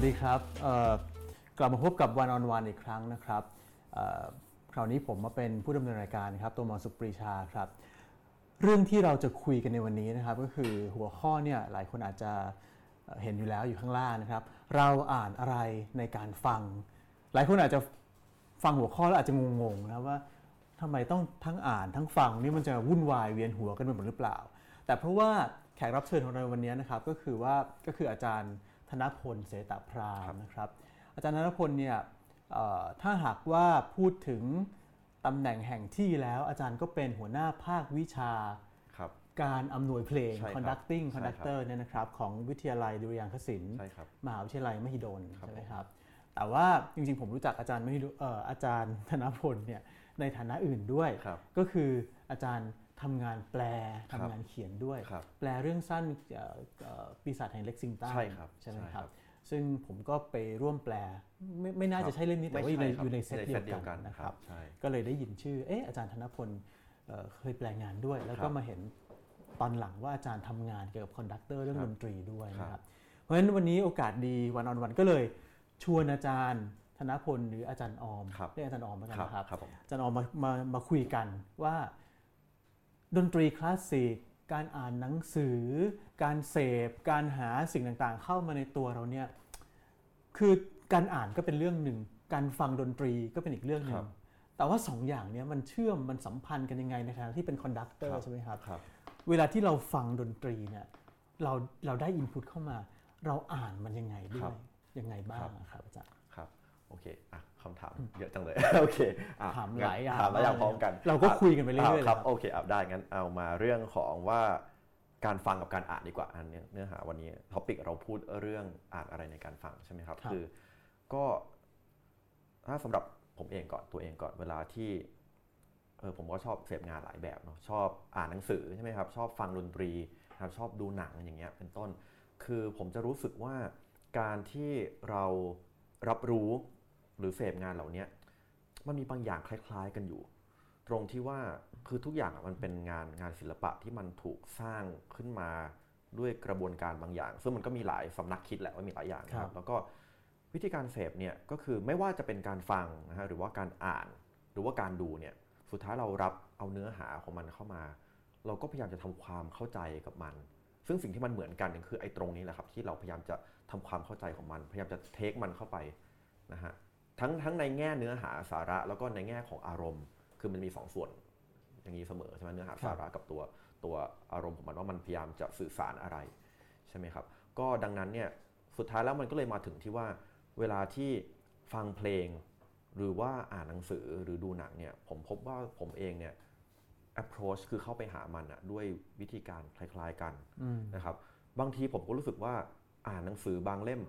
วัสดีครับกลับมาพบกับวันออนวันอีกครั้งนะครับคราวนี้ผมมาเป็นผู้ดำเนินรายการครับตัวมอสุปรีชาครับ เรื่องที่เราจะคุยกันในวันนี้นะครับ ก็คือหัวข้อเนี่ยหลายคนอาจจะเห็นอยู่แล้วอยู่ข้างล่างนะครับ เราอ่านอะไรในการฟัง หลายคนอาจจะฟังหัวข้อแล้วอาจจะงงๆนะว่าทำไมต้องทั้งอ่านทั้งฟังนี่มันจะวุ่นวายเวียนหัวกันไปหมดหรือเปล่า แต่เพราะว่าแขกรับเชิญของเราในวันนี้นะครับก็คือว่าก็คืออาจารย์ ธนพลเสตพรามนะครับ อาจารย์ธนพลเนี่ยเอ่อถ้าหากว่าพูดถึงตำแหน่งแห่งที่แล้วอาจารย์ก็เป็นหัวหน้าภาควิชาครับการอำนวยเพลงใช่ครับ conducting ใช่ครับ conductor เนี่ยนะครับของวิทยาลัยดุริยางคศิลป์ใช่ครับมหาวิทยาลัยมหิดลครับใช่ไหมครับแต่ว่าจริงๆผมรู้จักอาจารย์มหิดลเอ่ออาจารย์ธนพลเนี่ยในฐานะอื่นด้วยครับก็คืออาจารย์ ทำงานแปลครับทำงานเขียนด้วยครับแปลเรื่องสั้นเอ่อเอ่อปีศาจแห่งเล็กซิงตันใช่ครับใช่ไหมใช่คครัรับบซึ่งผมก็ไปร่วมแปล ไม่ไม่น่าจะใช่ครัจะบเรื่องนี้แต่ว่าอยู่ในไม่ใช่ครับอยู่ในเซตในเดีเซยวตเดียวกักันนนะครับครับใช่ก็เลยได้ยินชื่อเอ๊ะอาจารย์ธนพลเอ่อเคยแปลงานด้วย แล้วก็ครับมาเห็นตอนหลังว่าอาจารย์ทำงานเกี่ยวกับ conductor เรื่องดนตรีด้วยนะคครัรับเพราะฉะนั้นวันนี้โอกาสดี One-on-One ก็เลยชวนอาจารย์ธนพลหรืออาจารย์ออมครับเรียกอาจารย์ออมแล้วกันครับนะครับครับผมอาจารย์ออมมามามาคุยกันว่า ดนตรีคลาสสิกการอ่านหนังสือ การเสพ การหาสิ่งต่างๆ เข้ามาในตัวเราเนี่ยคือการอ่านก็เป็นเรื่องหนึ่ง การฟังดนตรีก็เป็นอีกเรื่องหนึ่ครับแต่ว่าสองอย่างเนี้ยมันเชื่อมมันสัมพันธ์กันยังไงในฐานะที่เป็น conductor ครับใช่ไหมครับครับเวลาที่เราฟังดนตรีเนี่ยเราเราได้ input เข้ามา เราอ่านมันยังไงด้วยครับยังไงบ้างครับอะครับอาจารย์ครับ โอเคอะคำถามเยอะจังเลย โอเคอะถามหลายอย่างถามหลายอย่างพร้อมกัน เราก็คุยกันไปเรื่อยๆาครับเลยครับ โอเคอะได้งั้นเอามาเรื่องของว่าการฟังกับการอ่านดีกว่าอันเนี้ยเนื้อหาวันนี้ท็อปิกเราพูดเรื่องอ่านอะไรในการฟังใช่ไหมครับครับ คือ ก็ถ้าสำหรับผมเองก่อนตัวเองก่อนเวลาที่เออผมก็ชอบเสพงานหลายแบบเนาะชอบอ่านหนังสือใช่ไหมครับ ชอบฟังดนตรีนะครับชอบดูหนังอย่างเงี้ยเป็นต้น คือผมจะรู้สึกว่าการที่เรารับรู้ หรือเสพงานเหล่านี้มันมีบางอย่างคล้าย ๆ กันอยู่ ตรงที่ว่าคือทุกอย่างอะมันเป็นงานงานศิลปะที่มันถูกสร้างขึ้นมาด้วยกระบวนการบางอย่าง ซึ่งมันก็มีหลายสำนักคิดแหละว่ามีหลายอย่างนะคครัรับบแล้วก็วิธีการเสพเนี่ยก็คือไม่ว่าจะเป็นการฟังนะฮะหรือว่าการอ่าน หรือว่าการดูเนี่ยสุดท้ายเรารับเอาเนื้อหาของมันเข้ามา เราก็พยายามจะทำความเข้าใจกับมัน ซึ่งสิ่งที่มันเหมือนกันก็คือไอ้ตรงนี้แหละครับที่เราพยายามจะทำความเข้าใจของมัน พยายามจะเทคมันเข้าไปนะฮะ ทั้งทั้งในแง่เนื้อหาสาระ แล้วก็ในแง่ของอารมณ์ คือมันมีสองส่วน อย่างนี้เสมอใช่ไหมเนื้อหาสาระกับตัวตัวอารมณ์ของมันว่ามันพยายามจะสื่อสารอะไรใช่ไหมครับ ก็ดังนั้นเนี่ยสุดท้ายแล้วมันก็เลยมาถึงที่ว่าเวลาที่ฟังเพลง หรือว่าอ่านหนังสือหรือดูหนังเนี่ยผมพบว่าผมเองเนี่ย approach คือเข้าไปหามันอะด้วยวิธีการคล้าย ๆกันนะครับบางทีผมก็รู้สึกว่าอ่านหนังสือบางเล่ม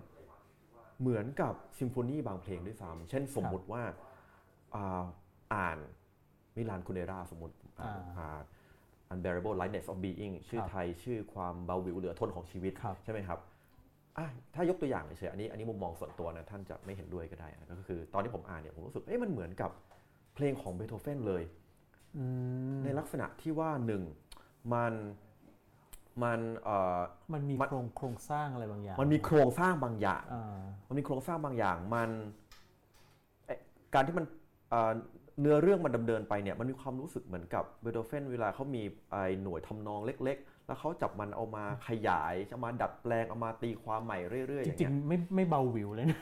เหมือนกับซิมโฟนีบางเพลงด้วยซ้ำเช่นสมมุติว่าอ่าอ่านมิลานคุเดราสมมติอ่านอ่าอ่า unbearable lightness of being ชื่อครับไทยชื่อความเบาหวิวเหลือทนของชีวิตครับใช่ไหมครับอะถ้ายกตัวอย่างเฉยๆอันนี้อันนี้มุมมองส่วนตัวนะท่านจะไม่เห็นด้วยก็ได้นะก็คือ ตอนที่ผมอ่านเนี่ยผมรู้สึกเอ๊ะมันเหมือนกับเพลงของเบโธเฟนเลยอืมในลักษณะที่ว่าหนึ่งมัน มันเอ่อมันมีมันโครงโครงสร้างอะไรบางอย่าง มันมีโครงสร้างบางอย่างอ่ามันมีโครงสร้างบางอย่างมันเอ่อการที่มันเอ่อเนื้อเรื่องมันดำเนินไปเนี่ยมันมีความรู้สึกเหมือนกับเบโธเฟนเวลาเขามีไอ้หน่วยทำนองเล็ก ๆ แล้วเขาจับมันเอามาขยายจะมาดัดแปลงเอามาตีความใหม่เรื่อยๆอจย่างริงเงี้ยๆไม่ไม่เบาหวิวเลยนะ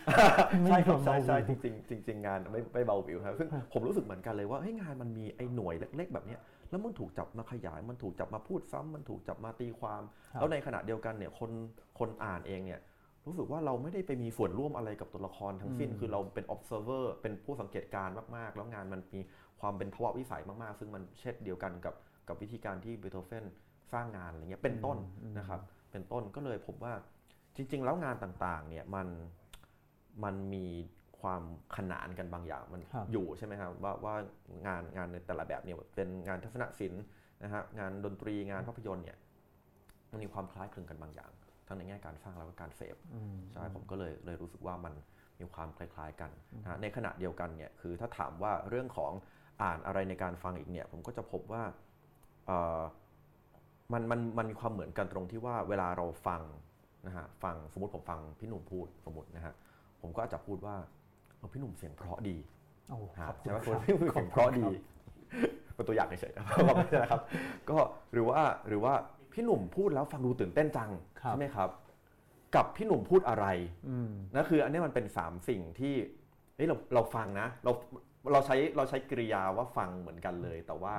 ใช่ครับไม่ใช่เบาใช่หจวิวริงๆจริงๆงานไม่ไม่เบาวิวครับซึ่งผมรู้สึกเหมือนกันเลยว่าเฮ้ยงานมันมีไอ้หน่วยเล็ก ๆ แบบเนี้ย แล้วมันถูกจับมาขยาย มันถูกจับมาพูดซ้ำมันถูกจับมาตีความครับแล้วในขณะเดียวกันเนี่ยคนคนอ่านเองเนี่ยรู้สึกว่าเราไม่ได้ไปมีส่วนร่วมอะไรกับตัวละครทั้งสิ้น คือเราเป็น observer เป็นผู้สังเกตการณ์มาก ๆ แล้วงานมันมีความเป็นทวารวิสัยมาก ๆ ซึ่งมันเช่นเดียวกันกับกับวิธีการที่เบโธเฟนสร้างงานอะไรเงี้ยเป็นต้นนะครับ เป็นต้นก็เลยผมว่าจริง ๆ แล้วงานต่าง ๆ เนี่ยมันมันมี ความขนานกันบางอย่างมันครับอยู่ใช่ไหมครับว่าว่างานงานในแต่ละแบบเนี่ยเป็นงานทัศนศิลป์นะฮะงานดนตรีงานภาพยนตร์เนี่ยมันมีความคล้ายคลึงกันบางอย่าง ทั้งในแง่การสร้างแล้วก็การเสพใช่ผมก็เลยเลยรู้สึกว่ามันมีความคล้ายๆกันนะฮะในขณะเดียวกันเนี่ยคือถ้าถามว่าเรื่องของอ่านอะไรในการฟังอีกเนี่ยผมก็จะพบว่าเอ่อมันมันมันมีความเหมือนกันตรงที่ว่าเวลาเราฟังนะฮะฟังสมมติผมฟังพี่หนุ่มพูดสมมตินะฮะผมก็อาจจะพูดว่าเออ พี่หนุ่มเสียงเพราะดีโอ้ฮะขอบคุใช่ณไหมคคุณรับพี่หนุ่มเสียงเพราะดีเป็นตัวอย่างเฉยๆนะครับไม่ใช่นะครับ ก็หรือว่าหรือว่าพี่หนุ่มพูดแล้วฟังดูตื่นเต้นจังครับใช่ไหมครับ กับพี่หนุ่มพูดอะไรอืมนั่นคืออันนี้มันเป็น3สิ่งที่เฮ้ยเราเราฟังนะ เราเราใช้เราใช้กริยาว่าฟังเหมือนกันเลย แต่ว่า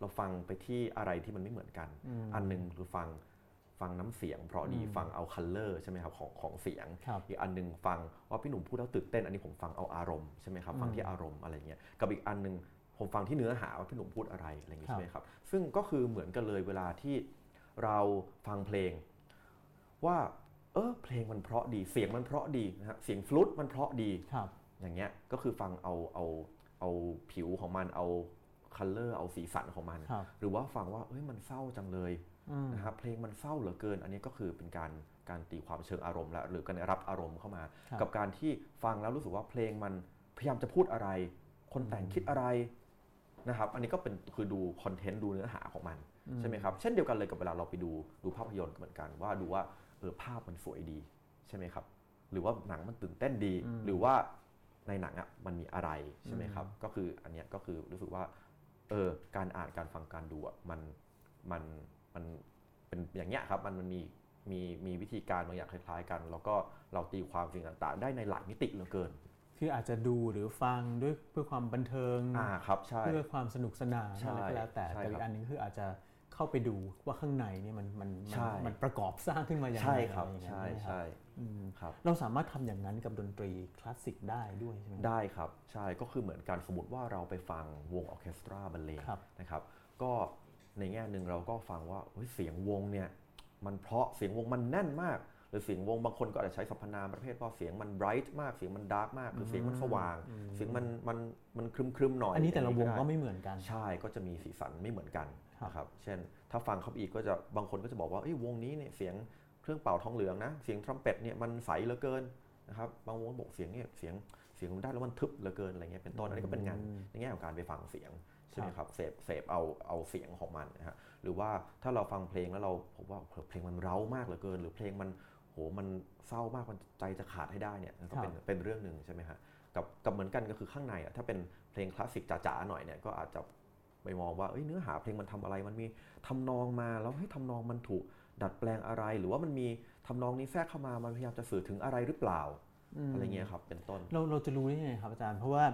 เราฟังไปที่อะไรที่มันไม่เหมือนกันอืมอันหนึงคือฟัง ฟังน้ำเสียง เพราะดีอืมฟังเอาคัลเลอร์ใช่ไหมครับของของเสียงครับอีกอันหนึงฟังว่าพี่หนุ่มพูดแล้วตื่นเต้นอันนี้ผมฟังเอาอารมณ์ใช่ไหมครับฟังที่อารมณ์อะไรเงี้ยกับอีกอันหนึงผมฟังที่เนื้อหาว่าพี่หนุ่มพูดอะไรอะไรอย่างงี้ครับใช่ไหมครับ ซึ่งก็คือเหมือนกันเลยเวลาที่เราฟังเพลง ว่าเออเพลงมันเพราะดีเสียงมันเพราะดีนะฮะเสียงฟลุตมันเพราะดีครับ อย่างเงี้ยก็คือฟังเอาเอาเอาผิวของมันเอาคัลเลอร์เอาสีสันของมันครับหรือว่าฟังว่าเอ้ยมันเศร้าจังเลยอืม นะครับเพลงมันเศร้าเหลือเกิน อันนี้ก็คือเป็นการการตีความเชิงอารมณ์แล้วหรือการรับอารมณ์เข้ามาครับกับการที่ฟังแล้วรู้สึกว่าเพลงมันพยายามจะพูดอะไร คนแต่งคิดอะไรนะครับ อันนี้ก็เป็นคือดูคอนเทนต์ดูเนื้อหาของมันใช่ไหมครับ เช่นเดียวกันเลยกับเวลาเราไปดูดูภาพยนตร์ก็เหมือนกันว่าดูว่าเออภาพมันสวยดีใช่ไหมครับ หรือว่าหนังมันตื่นเต้นดีอืมหรือว่าในหนังอะมันมีอะไรใช่ไหมครับ ก็คืออันเนี้ยก็คือรู้สึกว่าเออการอ่านการฟังการดูอะมันมัน มันเป็นอย่างเงี้ยครับมันมันมีมีมีวิธีการบางอย่างคล้ายๆกัน แล้วก็เราตีความสิ่งต่างๆ ได้ในหลายมิติเหลือเกิน คืออาจจะดูหรือฟังด้วยเพื่อความบันเทิงอ่าครับใช่เพื่อความสนุกสนานใช่อะไรก็แล้วแต่ใช่แต่ครับอีกอันหนึงคืออาจจะเข้าไปดูว่าข้างในเนี่ยมันมันมันใช่มันประกอบสร้างขึ้นมาอย่างไรใช่ครับอะไอย่างใช่เงี้ยไหมครับใช่อืมครับเราสามารถทำอย่างนั้นกับดนตรีคลาสสิกได้ด้วยใช่ไหมได้ครับ ใช่ก็คือเหมือนการสมมติว่าเราไปฟังวงออร์เคสตราบรรเลงครับนะครับ ก็ ในแง่หนึ่งเราก็ฟังว่าเฮ้ยเสียงวงเนี่ยมันเพราะเสียงวงมันแน่นมาก หรือเสียงวงบางคนก็อาจจะใช้สรรพนามประเภทว่าเสียงมัน bright มากเสียงมัน dark มากคือเสียงมันสว่าง เสียงมันมันมันครึมครึมๆหน่อยอันนี้แต่ละวงย่าก็ได้ไม่เหมือนกันใช่ก็จะมีสีสันไม่เหมือนกันครับนะครับเช่น ถ้าฟังเข้าไปอีกก็จะบางคนก็จะบอกว่าเอ้ยวงนี้เนี่ยเสียงเครื่องเป่าทองเหลืองนะเสียงทรัมเป็ตเนี่ยมันใสเหลือเกินนะครับบางวงก็บอกเสียงเนี่ยเสียงเสียงมันได้แล้วมันทึบเหลือเกินอะไรเงี้ยเป็นต้นอันนี้ก็เป็นงานในแง่ของการไปฟังเสียง ใช่ไหมครับเสพเสพเอาเอาเสียงของมันนะฮะหรือว่าถ้าเราฟังเพลงแล้วเราผมว่าเพลงมันเร้ามากเหลือเกิน หรือเพลงมันโหมันเศร้ามากมันใจจะขาดให้ได้เนี่ยก็เป็นเป็นเรื่องหนึ่งใช่ไหมฮะกับกับเหมือนกันก็คือข้างในอะถ้าเป็นเพลงคลาสสิกจ๋าๆหน่อยเนี่ยก็อาจจะไปมองว่าเอ้ยเนื้อหาเพลงมันทำอะไรมันมีทำนองมาแล้วให้ทำนองมันถูกดัดแปลงอะไร หรือว่ามันมีทำนองนี้แทรกเข้ามามันพยายามจะสื่อถึงอะไรหรือเปล่ามอะไรเงี้ยครับเป็นต้นเราเราจะรู้ได้ยังไงครับอาจารย์เพราะว่า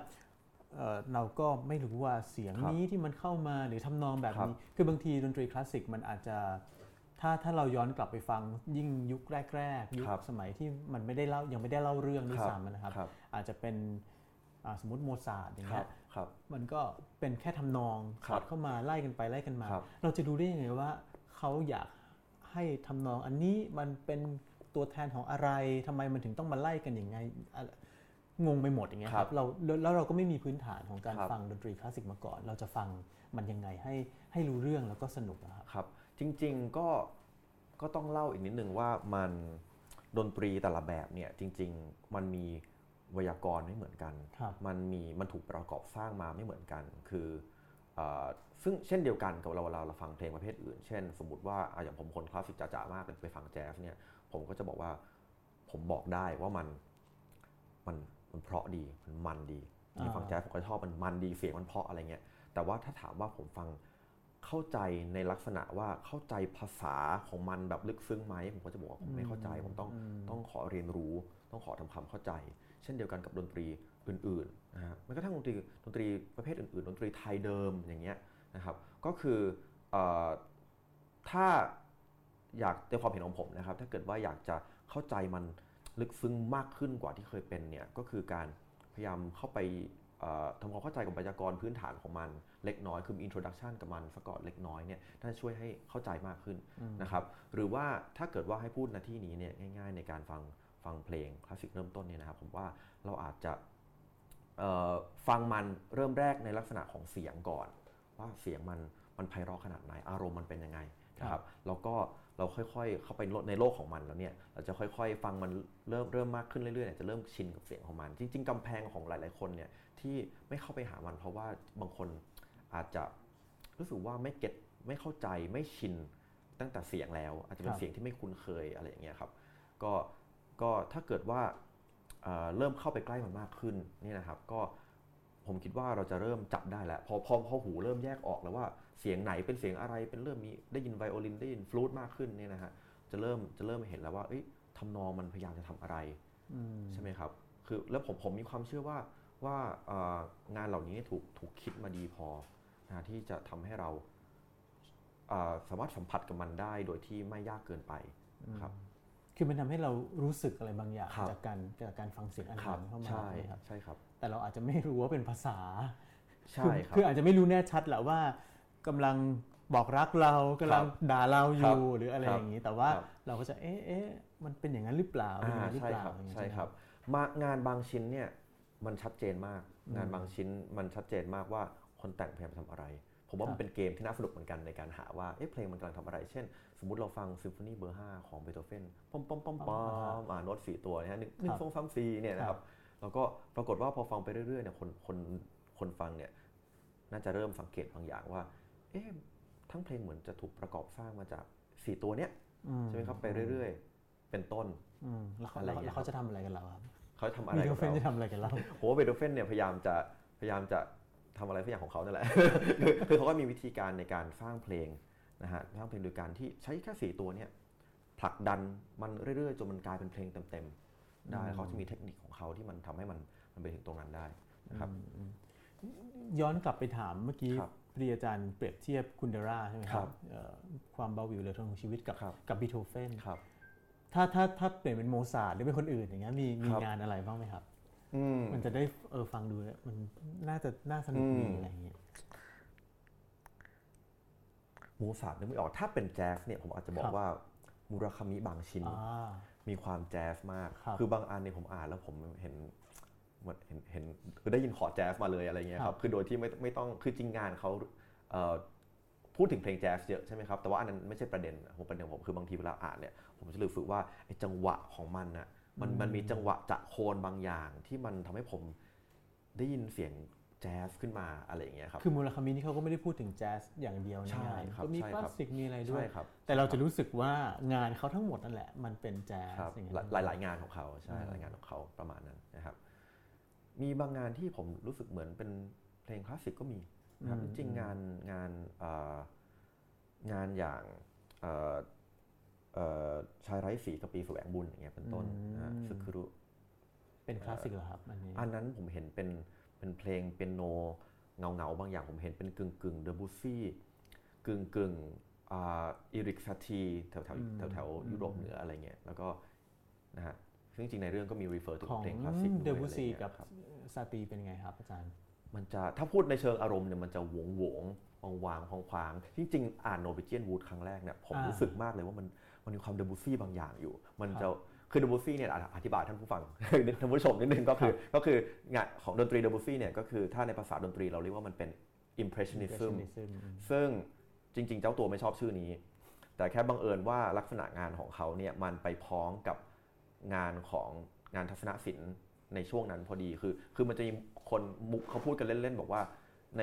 เอ่อเราก็ไม่รู้ว่าเสียงครับนี้ที่มันเข้ามาหรือทำนองแบบครับนี้ คือบางทีดนตรีคลาสสิกมันอาจจะถ้าถ้าเราย้อนกลับไปฟังยิ่งยุคแรกๆยุคครับสมัยที่มันไม่ได้เล่ายังไม่ได้เล่าเรื่องด้วยครับซ้ำนะครับครับ อาจจะเป็นอ่าสมมติโมซาร์ทอย่างครัเงี้บยครับมันก็เป็นแค่ทำนองคสรัอบดเข้ามาไล่กันไปไล่กันมาครับเราจะรู้ได้ยังไงว่าเขาอยากให้ทำนองอันนี้มันเป็นตัวแทนของอะไรทำไมมันถึงต้องมาไล่กันอย่างไงอะ งงไปหมดอย่างเงี้ยคครัรับบเราแล้วแล้วเราก็ไม่มีพื้นฐานของการครับฟังดนตรีคลาสสิกมาก่อน เราจะฟังมันยังไงให้ให้รู้เรื่องแล้วก็สนุกอะครับครับ จริงๆก็ก็ต้องเล่าอีกนิดนึงว่ามันดนตรีแต่ละแบบเนี่ยจริง ๆ มันมีไวยากรณ์ไม่เหมือนกันครับมันมีมันถูกประกอบสร้างมาไม่เหมือนกัน คือเออซึ่งเช่นเดียวกันกับเราเวลาเราฟังเพลงประเภทอื่น เช่น สมมติว่าอะอย่างผมคนคลาสสิกจ๋าๆมากไปฟังแจ๊สเนี่ยผมก็จะบอกว่าผมบอกได้ว่ามันมัน มันเพราะดีมันมันดีที่ฟังอ่าแจ๊สผมก็ชอบมันมันดีเสียงมันเพราะอะไรเงี้ยแต่ว่าถ้าถามว่าผมฟังเข้าใจในลักษณะว่าเข้าใจภาษาของมันแบบลึกซึ้งไหมผมก็จะบอกว่าผมไม่เข้าใจ ผมต้องต้องขอเรียนรู้ ต้องขอทำความเข้าใจ เช่นเดียวกันกับดนตรีอื่นๆนะฮะแม้กระทั่งดนตรีดนตรีประเภทอื่นๆ ดนตรีไทยเดิมอย่างเงี้ยนะครับ ก็คือเออถ้าอยากในความเห็นของผมนะครับ ถ้าเกิดว่าอยากจะเข้าใจมัน ลึกซึ้งมากขึ้นกว่าที่เคยเป็นเนี่ยก็คือการพยายามเข้าไปเอ่อทำความเข้าใจกับไวยากรณ์พื้นฐานของมันเล็กน้อย คือมี introduction กับมันสกก่อนเล็กน้อยเนี่ยน่าจะช่วยให้เข้าใจมากขึ้นนะครับหรือว่าถ้าเกิดว่าให้พูดในที่นี้เนี่ยง่ายๆ ในการฟังฟังเพลงคลาสสิกเริ่มต้นเนี่ยนะครับผมว่าเราอาจจะเอ่อฟังมันเริ่มแรกในลักษณะของเสียงก่อน ว่าเสียงมันมันไพเราะขนาดไหนอารมณ์มันเป็นยังไงนะครับแล้วก็ เราค่อยๆ เข้าไปในโลกของมันแล้วเนี่ย เราจะค่อยๆ ฟังมันเริ่มเริ่มมากขึ้นเรื่อยๆเนี่ยจะเริ่มชินกับเสียงของมัน จริง ๆกำแพงของหลาย ๆคนเนี่ยที่ไม่เข้าไปหามัน เพราะว่าบางคนอาจจะรู้สึกว่าไม่เก็ตไม่เข้าใจไม่ชินตั้งแต่เสียงแล้ว อาจจะเป็นเสียงที่ไม่คุ้นเคยอะไรอย่างเงี้ยครับก็ก็ถ้าเกิดว่าเเริ่มเข้าไปใกล้มันมากขึ้นนี่นะครับ ก็ผมคิดว่าเราจะเริ่มจับได้แล้วพอพอพอหูเริ่มแยกออกแล้วว่า เสียงไหนเป็นเสียงอะไรเป็นเริ่มมีได้ยินไวโอลินได้ยินฟลูตมากขึ้นเนี่ยนะฮะจะเริ่มจะเริ่มเห็นแล้วว่าเอ้ยทำนองมันพยายามจะทำอะไรอืมใช่ไหมครับ คือแล้วผมผมมีความเชื่อว่าว่าเอ่องานเหล่านี้ถูกถูกคิดมาดีพอนะที่จะทำให้เราเอ่อสามารถสัมผัสกับมันได้โดยที่ไม่ยากเกินไปครับคือมันทำให้เรารู้สึกอะไรบางอย่างครับจากการจากการฟังเสียงอันครันั้บนเข้ามาใช่ใช่ไหมครับใช่ครับ แต่เราอาจจะไม่รู้ว่าเป็นภาษาใช่คือครับคืออาจจะไม่รู้แน่ชัดแหละว่า กำลังบอกรักเรากำลังด่าเราอครัยู่บหรืออะไรครับอย่างนี้ แต่ว่าครับเราก็จะเอ๊ะเอ๊ะมันเป็นอย่างนั้นหรือเปล่าเป็นอย่างอ่านั้นหรือใช่เปล่าครับอย่างนี้ใช่ไหมครับมางานบางชิ้นเนี่ยมันชัดเจนมาก งานบางชิ้นมันชัดเจนมากว่าคนแต่งพยายามทำอะไร ผมว่ามันเป็นเกมที่น่าสนุกเหมือนกันในการหาว่าเอ๊ะเพลงมันกำลังทำอะไร เช่น สมมุติเราฟังซิมโฟนีเบอร์5ของเบโธเฟนปอมปอมปอมปอมอ่าโน้ตสี่ตัวเนี่ยหนึ่งหนึ่งสองสามสี่เนี่ยนะครับแล้วก็ปรากฏว่าพอฟังไปเรื่อยๆเนี่ยคนคนคนฟังเนี่ยน่าจะเริ่มสังเกตบางอย่างว่า เอ๊ะทั้งเพลงเหมือนจะถูกประกอบสร้างมาจากสี่ตัวเนี้ยอืใช่ไหมครับไปเรื่อยๆ เป็นต้นอืมแล้วเขาอะไรอย่างเงี้แล้วยเขาจะทำอะไรกันเราครับเขาทำอะไรมีกัโดบเฟนเราจะทำอะไรกันเราผมว่าเบโธเฟนเนี่ยพยายามจะพยายามจะทำอะไรสักอย่างของเขานั่นแหละคือคือเขาก็มีวิธีการในการสร้างเพลงนะฮะสร้างเพลงโดยการที่ใช้แค่สี่ตัวเนี่ยผลักดันมันเรื่อยๆจนมันกลายเป็นเพลงเต็มๆได้เขาจะมีเทคนิคของเขาที่มันทำให้มันมันไปถึงตรงนั้นได้นะครับย้อนกลับไปถามเมื่อกี้ ครับปรีอาจารย์เปรียบเทียบคุณเดราใช่ไหมคครัรับบเอ่อความเบาหวิวเหลือทนของชีวิตกับครับกับเบโธเฟนครับถ้าถ้าถ้าเปลี่ยนเป็นโมซาร์ทหรือเป็นคนอื่นอย่างเงี้ยมีมีครับงานอะไรบ้างไหมครับอืมมันจะได้เออฟังดูแล้วมันน่าจะน่าสนุกดีอืมอะไรอย่างเงี้ยโมซาร์ทนึกไม่ออกถ้าเป็นแจ๊สเนี่ยผมอาจจะบอครับว่ามูราคามิบางชิ้นอ่ามีความแจ๊สมากครับคือบางอันเนี่ยผมอ่านแล้วผมเห็น เหมือนเห็นเห็นคือได้ยินคอร์ดแจ๊สมาเลยอะไรเงี้ยคครัรับบคือโดยที่ไม่ไม่ต้องคือจริงงานเขาเอ่อพูดถึงเพลงแจ๊สเยอะใช่ไหมครับแต่ว่าอันนั้นไม่ใช่ประเด็นผมประเด็นของผมคือบางทีเวลาอ่านเนี่ยผมจะรู้สึกว่าไอ้จังหวะของมันน่ะมันมันมีจังหวะจะโคนบางอย่างที่มันทำให้ผมได้ยินเสียงแจ๊สขึ้นมาอะไรอย่างเงี้ยครับ คือมูลคามินี่เขาก็ไม่ได้พูดถึงแจ๊สอย่างเดียวในใช่งานครับก็มีใช่คครัลาบสสิกมีอะไรด้วใช่ยครับแต่เราจะรู้สึกว่างานเขาทั้งหมดนั่นแหละ มันเป็นแจ๊สครับอย่างเงี้ยหลายหลายๆงานของเขาใช่หลายงานของเขาประมาณนั้นนะครับ มีบางงานที่ผมรู้สึกเหมือนเป็นเพลงคลาสสิกก็มีนะครับจริงๆงานงานเอ่องานอย่างเอ่อเอ่อชายไร้สีกับปีแสวงบุญอย่างเงี้ยเป็นต้นนะฮะซึคุรุเป็นคลาสสิกเหรอครับอันนี้อันนั้นผมเห็นเป็นเป็นเพลงเป็นโนเงาเงาๆบางอย่างผมเห็นเป็นกึ่งกึ่งเดบุซี่กึ่งกึ่งอีริกซาทีแถวแถวแถวแถวยุโรปเหนืออะไรเงี้ยแล้วก็นะฮะ ซึ่งจริงๆในเรื่องก็มี refer ถึงของเพลงคลาสสิกด้วยเดบุซีอะไรเงี้ยกับครับซาตีเป็นไงครับอาจารย์ มันจะถ้าพูดในเชิงอารมณ์เนี่ยมันจะหวงหวงวางวางพองพางๆจริงๆ อ่านโนบิเจียนวูดครั้งแรกเนี่ยผมอ่ารู้รู้สึกมากเลยว่ามันมันมีความเดบุซี่บางอย่างอยู่ มันครับจะคือเดบุซี่เนี่ยอะอธิบายท่านผู้ฟังท่านผู้ชมนิดนึงก็คือก็คืองานของดนตรีเดบุซี่เนี่ยก็คือถ้าในภาษาดนตรีเราเรียกว่ามันเป็น impressionism Impressionism ซึ่งจริง ๆ เจ้าตัวไม่ชอบชื่อนี้ แต่แค่บังเอิญว่าลักษณะงานของเขาเนี่ยมันไปพ้องกับ งานของงานทัศนศิลป์ในช่วงนั้นพอดีคือ คือมันจะมีคนมุกเขาพูดกันเล่นๆ บอกว่าใน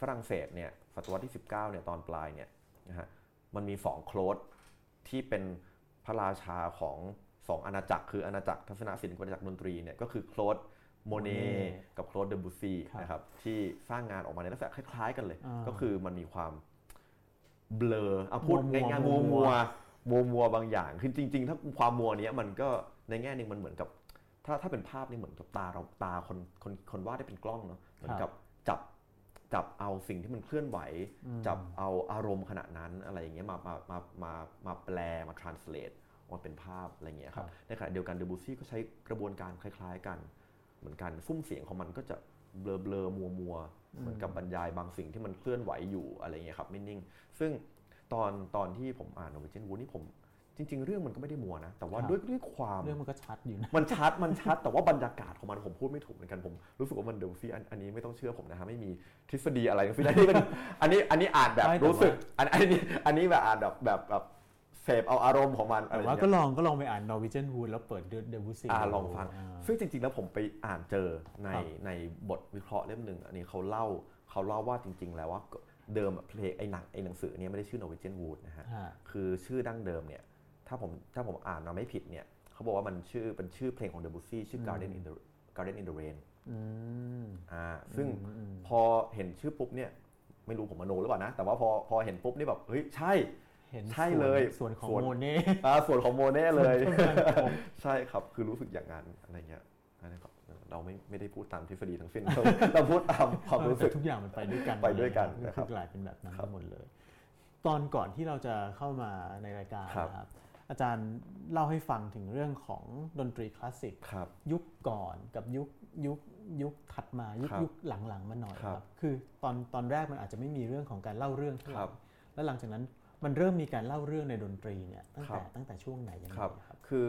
ฝรั่งเศสเนี่ยศตวรรษที่ 19เนี่ยตอนปลายเนี่ยนะฮะมันมีสองโคลดที่เป็นพระราชาของสองอาณาจักร คืออาณาจักรทัศนศิลป์กับอาณาจักรดนตรีเนี่ยก็คือโคลดโมเน่ Monet กับโคลดเดบูซีครับนะครับที่สร้างงานออกมาในลักษณะคล้ายๆกันเลยอ่าก็คือมันมีความเบลอเอาพูดมัวๆง่ายๆมัมัววๆ มัวมัวมัวๆบางอย่างคือจริง ๆ ถ้าความมัวเนี้ยมันก็ในแง่หนึ่งมันเหมือนกับ ถ้าถ้าเป็นภาพนี่เหมือนกับตาเราตาคนคนคนวาดได้เป็นกล้องเนาะเหมือนกับจับจับเอาสิ่งที่มันเคลื่อนไหว จับเอาอารมณ์ขณะนั้นอะไรอย่างเงี้ยมามามามามาแปลมา translate ออกมาเป็นภาพอะไรอย่างเงี้ยครับในขณะเดียวกันเดบูซี่ก็ใช้กระบวนการคล้ายๆ กัน เหมือนกันซุ้มเสียงของมันก็จะเบลอเบลอมัวมัวๆเหมือนกับบรรยายบางสิ่งที่มันเคลื่อนไหวอยู่อะไรเงี้ยครับไม่นิ่ง ซึ่ง ตอนตอนที่ผมอ่านโนเวเจนวูนี่ผมจริง ๆ เรื่องมันก็ไม่ได้มัวนะ แต่ว่าครับด้วยด้วยความเรื่องมันก็ชัดอยู่นะมันชัดมันชัดแต่ว่าบรรยากาศของมันผมพูดไม่ถูกเหมือนกันผมรู้สึกว่ามันเดซี่อันอันนี้ไม่ต้องเชื่อผมนะฮะไม่มีทฤษฎีอะไรทั้งสิ้นอันนี้เป็นอันนี้อันนี้อ่านแบบไม่แต่ว่ารู้สึกอันอันนี้อันนี้แบบอ่านแบบแบบแบบเสพเอาอารมณ์ของมันอะไรแต่อย่าว่างเงี้ยก็ลองก็ลองไปอ่าน Norwegian Wood แล้วเปิดเดบุซีอ่าลองฟัง ซึ่งจริง ๆ แล้วผมไปอ่านเจอในครับในบทวิเคราะห์เล่มหนึ่งอันนี้เขาเล่าเขาเล่าว่าจริง ๆ แล้วว่า เดิมเพลงไอ้หนังไอ้หนังสือเนี้ไม่ได้ชื่อ Norwegian Wood นะฮะฮะ คือชื่อดั้งเดิมเนี่ย ถ้าผมถ้าผมอ่านมาไม่ผิดเนี่ยเขาบอกว่ามันชื่อเป็นชื่อเพลงของ Debussy ชื่อ Garden in the Garden in the Rain อืมอ่าซึ่งอืมพอเห็นชื่อปุ๊บเนี่ยไม่รู้ผมมโนหรือเปล่านะ แต่ว่าพอพอเห็นปุ๊บนี่แบบเฮ้ยใช่เห็นใช่เลยส่วนของส่วนโมเน่อ่าส่วนของโมเน่เลยส่วนของผมใช่ครับคือรู้สึกอย่างนั้นอะไรเงี้ยนะครับ เราไม่ไม่ได้พูดตามทฤษฎีทั้งสิ้น เราเราพูดตามความรู้สึกแต่ทุกอย่างมันไปด้วยกันไปด้วยกันก็นะครับคือกลายเป็นแบบนั้นครับทั้งหมดเลย ตอนก่อนที่เราจะเข้ามาในรายการครับนะครับอาจารย์เล่าให้ฟังถึงเรื่องของดนตรีคลาสสิกครับยุคก่อนกับยุคยุคยุคถัดมายุคครับยุคหลังๆมาหน่อยครับครับ คือตอนตอนแรกมันอาจจะไม่มีเรื่องของการเล่าเรื่องเท่าไหครัร่บแล้วหลังจากนั้นมันเริ่มมีการเล่าเรื่องในดนตรีเนี่ยตั้งครัแต่บตั้งแต่ช่วงไหนยังไงครับครับ คือ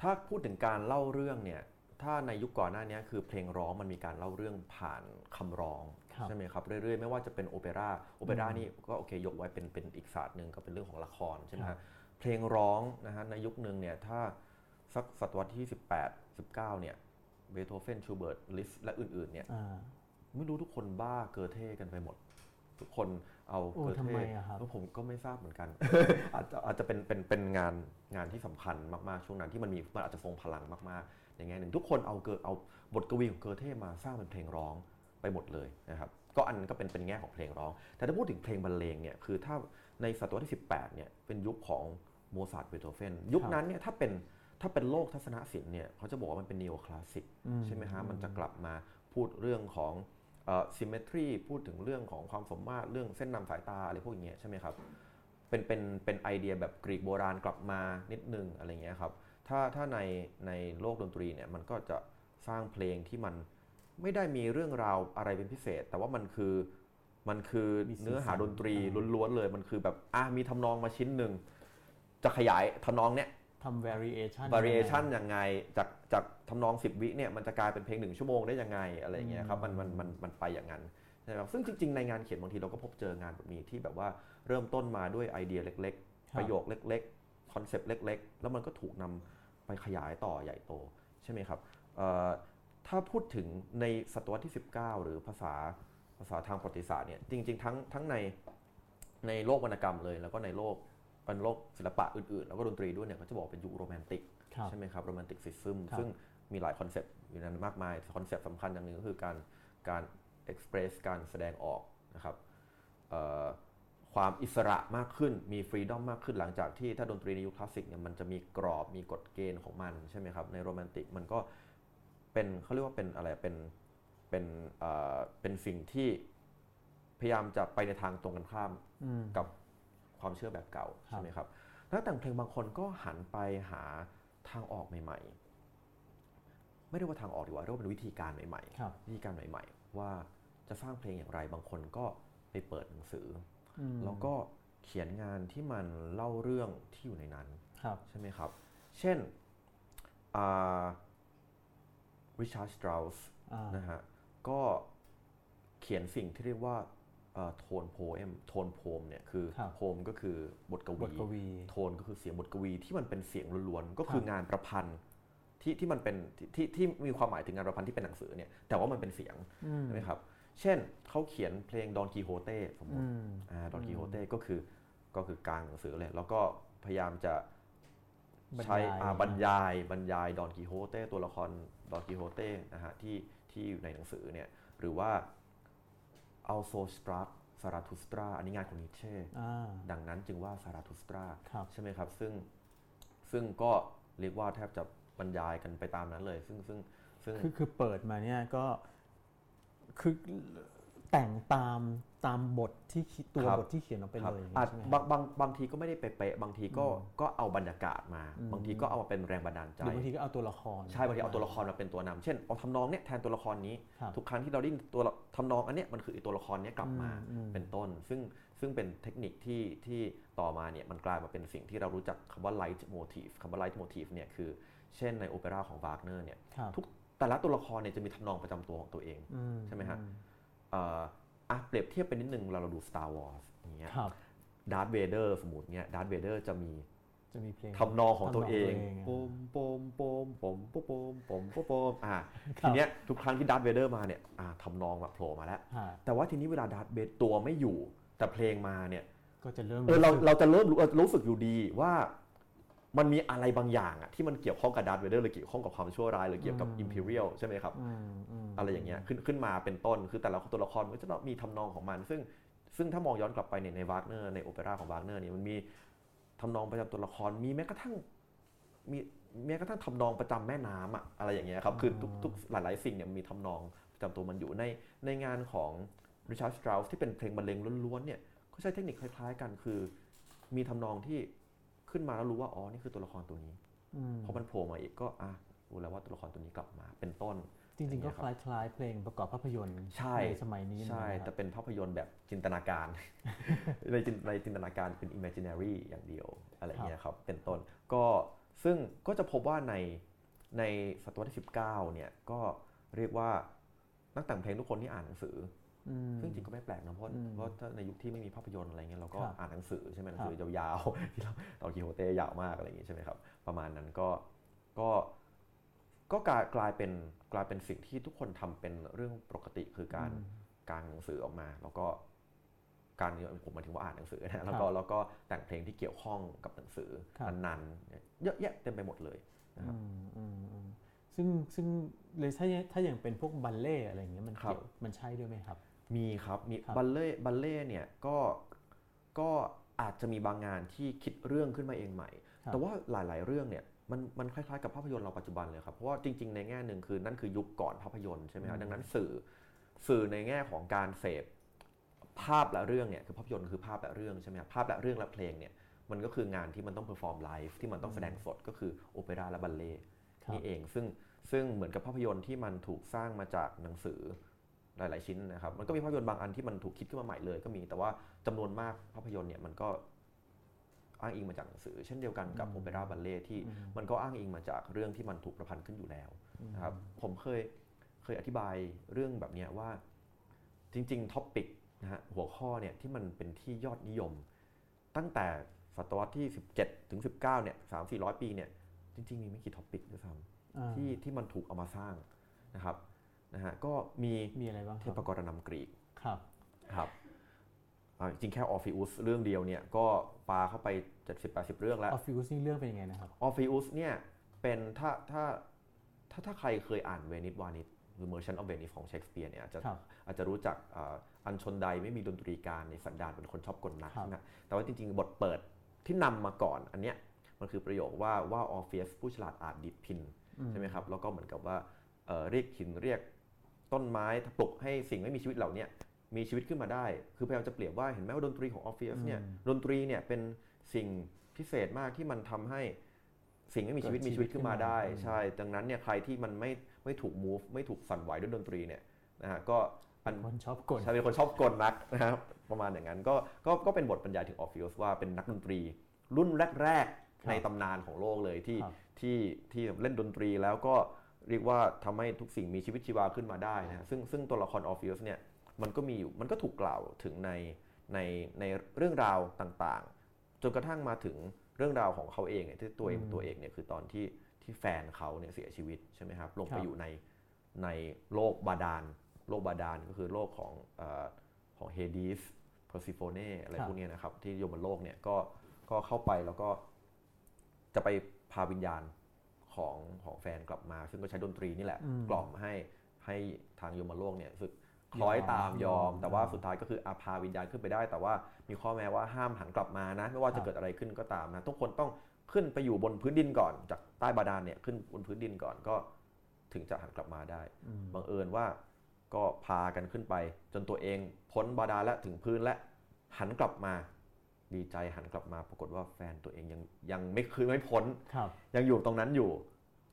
ถ้าพูดถึงการเล่าเรื่องเนี่ย ถ้าในยุคก่อนหน้านี้คือเพลงร้องมันมีการเล่าเรื่องผ่านคำร้องครับใช่ไหมครับเรื่อยๆ ไม่ว่าจะเป็นโอเปร่าโอเปร่านี่ก็โอเคยกไว้เป็นเป็นอีกศาสตร์หนึ่งก็เป็นเรื่องของละครใช่ไหมครัฮะบเพลงร้องนะฮะในยุคหนึ่งเนี่ยถ้าสักศตวรรษที่ 18 19 เนี่ยเบโธเฟนชูเบิร์ตลิสต์และอื่นๆเนี่ยอ่าไม่รู้ทุกคนบ้าเกอเธ่กันไปหมด ทุกคนเอาเกอเธ่โอ้ทำไมอะครับแล้วผมก็ไม่ทราบเหมือนกัน อาจจะอาจจะเป็นเป็นเป็นงานงานที่สำคัญมากๆ ช่วงนั้นที่มันมีมันอาจจะทรงพลังมากๆ ในแง่หนึ่งทุกคนเอาเกอเอาบทกวีของเกอเธ่มาสร้างเป็นเพลงร้องไปหมดเลยนะครับก็อันนั้นก็เป็นเป็นแง่ของเพลงร้อง แต่ถ้าพูดถึงเพลงบรรเลงเนี่ยคือถ้าในศตวรรษที่ 18เนี่ยเป็นยุคของโมซาร์ทเบโธเฟนยุคนั้นเนี่ยถ้าเป็นถ้าเป็นโลกทัศนศิลป์เนี่ยเขาจะบอกว่ามันเป็นนีโอคลาสสิกอืมใช่ไหมฮะมันจะกลับมาพูดเรื่องของ symmetry พูดถึงเรื่องของความสมมาตรเรื่องเส้นนำสายตาอะไรพวกอย่างเงี้ยใช่ไหมครับเป็นเป็นเป็นไอเดียแบบกรีกโบราณกลับมานิดนึงอะไรเงี้ยครับ ถ้าถ้าในในโลกดนตรีเนี่ยมันก็จะสร้างเพลงที่มันไม่ได้มีเรื่องราวอะไรเป็นพิเศษ แต่ว่ามันคือมันคือมีสีสันเนื้อหาดนตรีอ่าล้วนๆเลย มันคือแบบอะมีทำนองมาชิ้นหนึ่งจะขยายทำนองเนี้ยทำ variation variation ยังไงจากจากทำนอง 10 วิเนี่ยมันจะกลายเป็นเพลงหนึ่งชั่วโมงได้ยังไงอะไรอย่างเงี้ยครับมันมันมันมันไปอย่างนั้นนะครับซึ่งจริง ๆ ในงานเขียนบางทีเราก็พบเจองานแบบนี้ที่แบบว่าเริ่มต้นมาด้วยไอเดียเล็กๆครับๆประโยคเล็ก ๆ คอนเซปต์เล็ก ๆ แล้วมันก็ถูกนำ ไปขยายต่อใหญ่โตใช่ไหมครับเอ่อถ้าพูดถึงในศตวรรษที่ 19 หรือภาษาภาษาทางประวัติศาสตร์เนี่ยจริง ๆ ทั้งทั้งในในโลกวรรณกรรมเลย แล้วก็ในโลกเป็นโลกศิลปะอื่นๆ แล้วก็ดนตรีด้วยเนี่ยก็จะบอกเป็นยุคโรแมนติกครับใช่ไหมครับ Romanticism ครับซึ่งมีหลาย concept อยู่ในนั้นมากมาย concept สำคัญอย่างหนึ่งก็คือการการ express การแสดงออกนะครับเอ่อ ความอิสระมากขึ้นมี freedom มากขึ้นหลังจากที่ถ้าดนตรีในยุคคลาสสิกเนี่ยมันจะมีกรอบมีกฎเกณฑ์ของมันใช่ไหมครับในโรแมนติกมันก็เป็นเขาเรียกว่าเป็นอะไรเป็นเป็นเอ่อเป็นสิ่งที่พยายามจะไปในทางตรงกันข้ามอืมกับความเชื่อแบบเก่าครับใช่ไหมครับนักแต่งเพลงบางคนก็หันไปหาทางออกใหม่ ๆ ไม่ได้ว่าทางออกดีกว่าเรียกว่าเป็นวิธีการใหม่ครับๆวิธีการใหม่ ๆ ว่าจะสร้างเพลงอย่างไรบางคนก็ไปเปิดหนังสืออือม แล้วก็เขียนงานที่มันเล่าเรื่องที่อยู่ในนั้นครับใช่ไหมครับ เช่นริชาร์ดสตร u สอ่านะฮะก็เขียนสิ่งที่เรียกว่า tone poem tone poem เนี่ยคือครับ poem ก็คือบทกบทกวีโทนก็คือเสียงบทกวีที่มันเป็นเสียงล้วนๆก็คือครับงานประพันธ์ที่ที่มันเป็นที่ที่ที่มีความหมายถึงงานประพันธ์ที่เป็นหนังสือเนี่ยแต่ว่ามันเป็นเสียงอืมใช่ไหมครับ เช่นเขาเขียนเพลงดอนกีโฮเต้สมมอืมอ่าดอนกีโฮเต้ก็คือก็คือกลางหนังสือเลย แล้วก็พยายามจะใช้บรรยายอ่าบรรยายบรรยายดอนกีโฮเต้ตัวละครดอนกีโฮเต้นะฮะที่ที่อยู่ในหนังสือเนี่ยหรือว่าอัลโซสตรักซาราทุสตราอันนี้งานของนิเช่อ่าดังนั้นจึงว่าซาราทุสตราครับใช่ไหมครับ ซึ่งซึ่งก็เรียกว่าแทบจะบรรยายกันไปตามนั้นเลย ซึ่งซึ่งซึ่งคือคือเปิดมาเนี่ยก็ คือแต่งตามตามบทที่คิดตัวครับบทที่เขียนออกไปครับเลยอย่างอานี้จใช่ไหมบางบางบางทีก็ไม่ได้เป๊ะๆบางทีก็ก็เอาบรรยากาศมาอืมบางทีก็เอามาเป็นแรงบันดาลใจหรือบางทีก็เอาตัวละครใช่บางทีเอาตัวละครมาเป็นตัวนำเช่นเอาทำนองเนี้ยแทนตัวละครนี้ครับทุกครั้งที่เราได้ยินตัวละทำนองอันเนี้ยมันคือไอ้ตัวละครเนี้ยกลับมาอืมอืมเป็นต้น ซึ่งซึ่งเป็นเทคนิคที่ที่ต่อมาเนี่ยมันกลายมาเป็นสิ่งที่เรารู้จักคำว่า light motif คำว่า light motif เนี่ยคือ เช่นในโอเปร่าของวากเนอร์เนี่ยครับทุก แต่ละตัวละครเนี่ยจะมีทำนองประจำตัวของตัวเองอืใช่ไหมฮะอืเอ่ออะเปรียบเทียบไปนิดนึงเราเราดู Star Wars อย่างเงี้ยครับดาร์ธเวเดอร์สมมติเนี่ยดาร์ธเวเดอร์จะมีจะมีเพลงทำนองของตัวเองทำนองตัวเองปมปมปมปมปมปมปมปมปมอะครับทีเนี้ยทุกครั้งที่ดาร์ธเวเดอร์มาเนี่ยอะทำนองมาโผล่มาแล้วฮะแต่ว่าทีนี้เวลาดาร์ธเวเดอร์ตัวไม่อยู่ แต่เพลงมาเนี่ยก็จะเริ่มเออเราสึกเราจะเริ่มรู้เออรู้สึกอยู่ดีว่า มันมีอะไรบางอย่างอะที่มันเกี่ยวข้องกับดาร์ธเวเดอร์หรือเกี่ยวข้องกับความชั่วร้ายหรือเกี่ยวกับ Imperial ใช่ไหมครับอืมอืมอะไรอย่างเงี้ยขึ้นขึ้นมาเป็นต้นคือแต่ละตัวละครมันก็จะมีทำนองของมัน ซึ่งซึ่งถ้ามองย้อนกลับไปเนี่ยในวากเนอร์ในโอเปร่าของวากเนอร์เนี่ยมันมีทำนองประจำตัวละครมีแม้กระทั่งมีแม้กระทั่งทำนองประจำแม่น้ำอะอะไรอย่างเงี้ยครับคือทุกทุกหลายๆสิ่งเนี่ยมีทำนองประจำตัวมันอยู่ในในงานของริชาร์ดสตราวส์ที่เป็นเพลงบรรเลงล้วนๆเนี่ยก็ใช้เทคนิคคล้ายๆกันคือ มีทำนองที่ ขึ้นมาแล้วรู้ว่าอ๋อนี่คือตัวละครตัวนี้อืมพอมันโผล่มาอีกก็อะรู้แล้วว่าตัวละครตัวนี้กลับมาเป็นต้น จริงๆก็อย่างคเงี้ยครับล้ายๆ เพลงประกอบภาพยนตร์ใช่สมัยนี้ใช่นะคแต่รับเป็นภาพยนตร์แบบจินตนาการ ในจินในจินตนาการเป็น imaginary อย่างเดียวอะไรเงี้ยครับเป็นต้นก็ซึ่งก็จะพบว่าในในศตวรรษที่ 19 เนี่ยก็เรียกว่านักแต่งเพลงทุกคนที่อ่านหนังสืออืม ซึ่งจริงก็ไม่แปลกนะเพราะอืมเพราะถ้าในยุคที่ไม่มีภาพยนตร์อะไรเงี้ยเราก็ครับอ่านหนังสือใช่ไหมหนังสือครับยาวๆที่เราตอนกิโฮเต้ยาวมากอะไรอย่างงี้ใช่ไหมครับประมาณนั้นก็ก็ก็กลายกลายเป็นกลายเป็นสิ่งที่ทุกคนทำเป็นเรื่องปกติคือการการหนังสือออกมา แล้วก็การผมหมายถึงว่าอ่านหนังสือนะแล้วก็แล้วก็แต่งเพลงที่เกี่ยวข้องกับหนังสือครับนั้นๆเนี่ยเยอะแยะเต็มไปหมดเลยนะครับอืมอืมอืมซึ่งซึ่งเลยถ้าถ้าอย่างเป็นพวกบัลเล่ต์อะไรอย่างเงี้ยมันครับเกี่ยวมันใช่ด้วยไหมครับ มีครับมีครับบัลเล่บัลเล่เนี่ยก็ก็อาจจะมีบางงานที่คิดเรื่องขึ้นมาเองใหม่ครับแต่ว่าหลาย ๆ เรื่องเนี่ยมันมันคล้ายๆกับภาพยนตร์เราปัจจุบันเลยครับ เพราะว่าจริง ๆ ในแง่หนึ่งคือนั่นคือยุคก่อนภาพยนตร์ใช่ไหมครับดังนั้นสื่อสื่อในแง่ของการเสพภาพและเรื่องเนี่ยคือภาพยนตร์คือภาพและเรื่องใช่ไหมครับภาพและเรื่องและเพลงเนี่ยมันก็คืองานที่มันต้อง perform live ที่มันต้องแสดงสดก็คือโอเปร่าและบัลเล่ต์ครับนี่เองซึ่งซึ่งเหมือนกับภาพยนตร์ที่มันถูกสร้างมาจากหนังสือ หลาย ๆ ชิ้นนะครับ มันก็มีภาพยนตร์บางอันที่มันถูกคิดขึ้นมาใหม่เลยก็มี แต่ว่าจำนวนมากภาพยนตร์เนี่ยมันก็อ้างอิงมาจากหนังสือ เช่นเดียวกันกับโอเปร่าบัลเล่ที่มันก็อ้างอิงมาจากเรื่องที่มันถูกประพันธ์ขึ้นอยู่แล้วนะครับ ผมเคยเคยอธิบายเรื่องแบบเนี้ยว่าจริง ๆ topicนะฮะหัวข้อเนี่ยที่มันเป็นที่ยอดนิยม ตั้งแต่ศตวรรษที่ 17 ถึง 19 เนี่ย3 4 0 0ปีเนี่ยจริง ๆ มีไม่กี่ topic ด้วยซ้ำอ่าที่ที่มันถูกเอามาสร้างนะครับ นะฮะก็มีมีอะไรบ้างครับเทพปกรณัมกรีกครับครับอ่าจริงแค่ออร์ฟิอุสเรื่องเดียวเนี่ยก็ปาเข้าไป 70-80 เรื่องอแล้วอฟฟิวนี่เรื่องเป็นยังไงนะครับออร์ฟิอุสเนี่ยเป็นถ้าถ้าถ้าถ้าใครเคยอ่านเวนิสวาณิชหรือ Merchant of Venice ของเชคสเปียร์เนี่ยอาจจะครับอาจจะรู้จักอ่าอันชนใดไม่มีดนตรีการในสันดานเป็นคนชอบกลนักครับใช่ไหมแต่ว่าจริง ๆ บทเปิดที่นำมาก่อนอันเนี้ยมันคือประโยคว่าว่าออร์เฟียสผู้ฉลาดอาจดีดพิณใช่ไหมครับแล้วก็เหมือนกับว่าเอ่อเรียกหินเรียก ต้นไม้ปลุกให้สิ่งไม่มีชีวิตเหล่าเนี้ยมีชีวิตขึ้นมาได้ คือพยายามจะเปรียบว่าเห็นไหมว่าดนตรีของออร์ฟิอุสเนี่ยดนตรีเนี่ยเป็นสิ่งพิเศษมากที่มันทำให้สิ่งไม่มีชีวิตเกิดมีชีวิตขึ้นมาได้ชีวิตขึ้นมาใช่ ดังนั้นเนี่ยใครที่มันไม่ไม่ถูก move ไม่ถูกสั่นไหวด้วยดนตรีเนี่ยนะฮะก็อันคนชอบกดใช่เป็นคนชอบกลนักนะครับประมาณอย่างนั้นก็ก็ก็เป็นบทบรรยายถึงออฟฟิศว่าเป็นนักดนตรี รุ่นแรกครับๆในตำนานของโลกเลยที่ครับที่ที่เล่นดนตรีแล้วก็ เรียกว่าทำให้ทุกสิ่งมีชีวิตชีวาขึ้นมาได้นะฮะซึ่งซึ่งตัวละครออฟฟิศเนี่ยมันก็มีอยู่มันก็ถูกกล่าวถึงในในในเรื่องราวต่างๆ จนกระทั่งมาถึงเรื่องราวของเขาเองเนี่ยที่ตัวเองตัวเองเนี่ยคือตอนที่ที่แฟนเขาเนี่ยเสียชีวิตใช่ไหมครับครัไปอยู่ในในโลกบาดาลโลกบาดาลก็คือโลกของเออของเฮดีสเพอร์ซิโฟเนอะไรครับพวกเนี้ยนะครับที่ยมโลกเนี่ยก็ก็เข้าไปแล้วก็จะไปพาวิญญาณ ของของแฟนกลับมา ซึ่งก็ใช้ดนตรีนี่แหละอืมกล่อมให้ให้ทางยมโลกเนี่ยรู้สึกคล้อยตามยอมยอม แต่ว่าสุดท้ายก็คืออาพาวิญญาณขึ้นไปได้ แต่ว่ามีข้อแม้ว่าห้ามหันกลับมานะ ไม่ว่าครัจะบเกิดอะไรขึ้นก็ตามนะทุกคนต้องขึ้นไปอยู่บนพื้นดินก่อน จากใต้บาดาลเนี่ยขึ้นบนพื้นดินก่อนก็ถึงจะหันกลับมาได้อืมบังเอิญว่าก็พากันขึ้นไป จนตัวเองพ้นบาดาลและถึงพื้นและหันกลับมา ดีใจหันกลับมาปรากฏว่าแฟนตัวเองยังยังไม่คืนไม่พ้นครับยังอยู่ตรงนั้นอยู่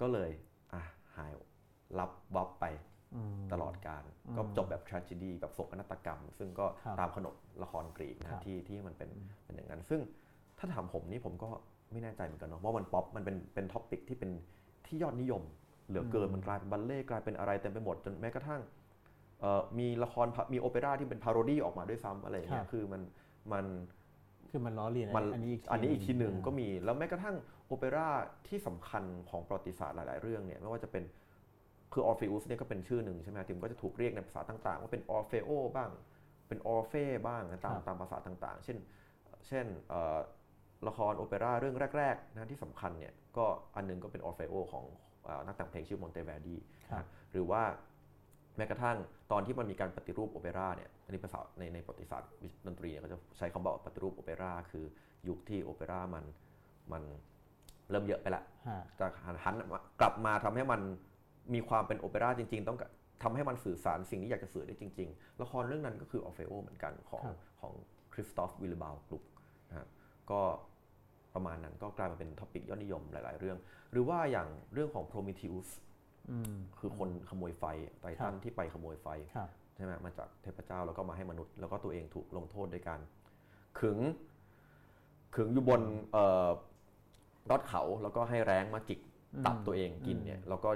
ก็เลยอะหายรับวับไปอืมตลอดการอืมก็จบแบบ tragedy แบบโศกนาฏกรรม ซึ่งก็ครับตามขนบละครกรีกนะครับที่ที่มันเป็นเป็นอย่างนั้น ซึ่งถ้าถามผมนี่ผมก็ไม่แน่ใจเหมือนกันเนาะว่ามันป๊อปมันเป็นเป็น topic ที่เป็นที่ยอดนิยม เหลือเกินมันกลายเป็นบัลเล่ต์กลายเป็นอะไรเต็มไปหมดจนแม้กระทั่งเอ่อมีละครพะมีโอเปร่าที่เป็น parody ออกมาด้วยซ้ำอะไรอย่างเงี้ยครับคือมันมัน คือมันล้อเลียนมันอันนี้อีกอันนี้อีกทีหนึ่งอ่าก็มีแล้วแม้กระทั่งโอเปร่าที่สำคัญของประวัติศาสตร์หลาย ๆ เรื่องเนี่ยไม่ว่าจะเป็นคือออร์เฟอุสเนี่ยก็เป็นชื่อหนึ่งใช่ไหมถึงก็จะถูกเรียกในภาษาต่างๆ ว่าเป็นออร์เฟโอบ้าง เป็นออร์เฟบ้างนะตามครับตามภาษาต่างๆ เช่น เช่นเอ่อละครโอเปร่าเรื่องแรกๆนะที่สำคัญเนี่ยก็อันหนึ่งก็เป็นออร์เฟโอของเอ่อนักแต่งเพลงชื่อมอนเตแวร์ดีครับหรือว่า แม้กระทั่งตอนที่มันมีการปฏิรูปโอเปร่าเนี่ยอันนี้ภาษาในในประวัติศาสตร์ดนตรีเนี่ยก็จะใช้คำว่าปฏิรูปโอเปร่าคือยุคที่โอเปร่ามันมันเริ่มเยอะไปละฮะจะหันหันกลับมาทำให้มันมีความเป็นโอเปร่าจริง ๆ ต้องทำให้มันสื่อสารสิ่งที่อยากจะสื่อได้จริง ๆ ละครเรื่องนั้นก็คือออ f เฟโอเหมือนกันของครับของคริสตอฟวิลลิบัลด์กลุคนะฮะก็ประมาณนั้นก็กลายมาเป็น topic ยอดนิยมหลาย ๆ เรื่อง หรือว่าอย่างเรื่องของ Prometheus อืม คือคนขโมยไฟไททันครับที่ไปขโมยไฟครับใช่ไหมมาจากเทพเจ้าแล้วก็มาให้มนุษย์ แล้วก็ตัวเองถูกลงโทษโดยการขึงขึงอยู่บนเอ่อยอดเขาแล้วก็ให้แร้งมาจิกตับตัวเองกินเนี่ยแล้วก็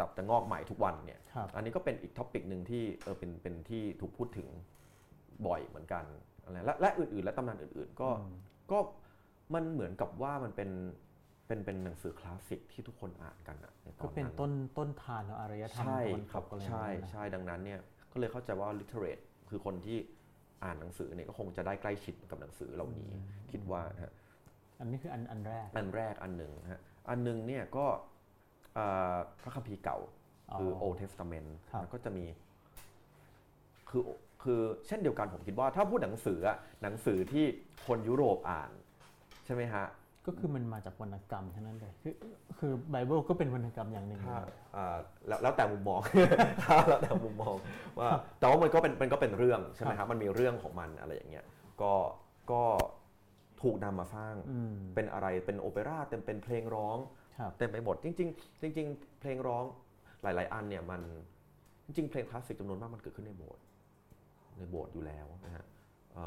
ตับจะงอกใหม่ทุกวันเนี่ยครับอันนี้ก็เป็นอีก topic หนึ่งที่เออเป็นเป็นที่ถูกพูดถึงบ่อยเหมือนกันอะไรและและอื่นๆ และตำนานอื่น ๆ ก็อืมก็มันเหมือนกับว่ามันเป็น เป็นเป็นหนังสือคลาสสิกที่ทุกคนอ่านกันอะในตอนนั้นก็เป็นต้นต้นธารของอารยธรรมใช่ตะวันตกครับอะไรใช่อย่างเงี้ยนะใช่ดังนั้นเนี่ยก็เลยเข้าใจว่า literate คือคนที่อ่านหนังสือเนี่ยก็คงจะได้ใกล้ชิดกับหนังสือเหล่านี้คิดว่านะฮะอันนี้คืออันอันแรก อันแรกอันหนึ่งนะฮะอันหนึ่งเนี่ยก็อ่าพระคัมภีร์เก่าคืออ๋อ Old Testament ครับแล้วก็จะมีคือคือเช่นเดียวกันผมคิดว่าถ้าพูดหนังสืออะหนังสือที่คนยุโรปอ่าน ใช่ไหมฮะ ก็คือมันมาจากวรรณกรรมเท่านั้นเลยคือคือไบเบิลก็เป็นวรรณกรรมอย่างหนึ่งถ้านะอ่าแล้วแล้วแต่มุมมองแล้วแต่มุมมองว่าแต่ว่ามันก็เป็นมันก็เป็นเรื่องใช่ไหมครับมันมีเรื่องของมันอะไรอย่างเงี้ยก็ก็ถูกนำมาสร้างอืมเป็นอะไรเป็นโอเปร่าเต็มเป็นเพลงร้องครับเต็มไปหมดจริง ๆ จริง ๆ เพลงร้องหลาย ๆ อันเนี่ยมันจริงๆเพลงคลาสสิกจำนวนมากมันเกิดขึ้นในโบสถ์ในโบสถ์อยู่แล้วนะฮะเ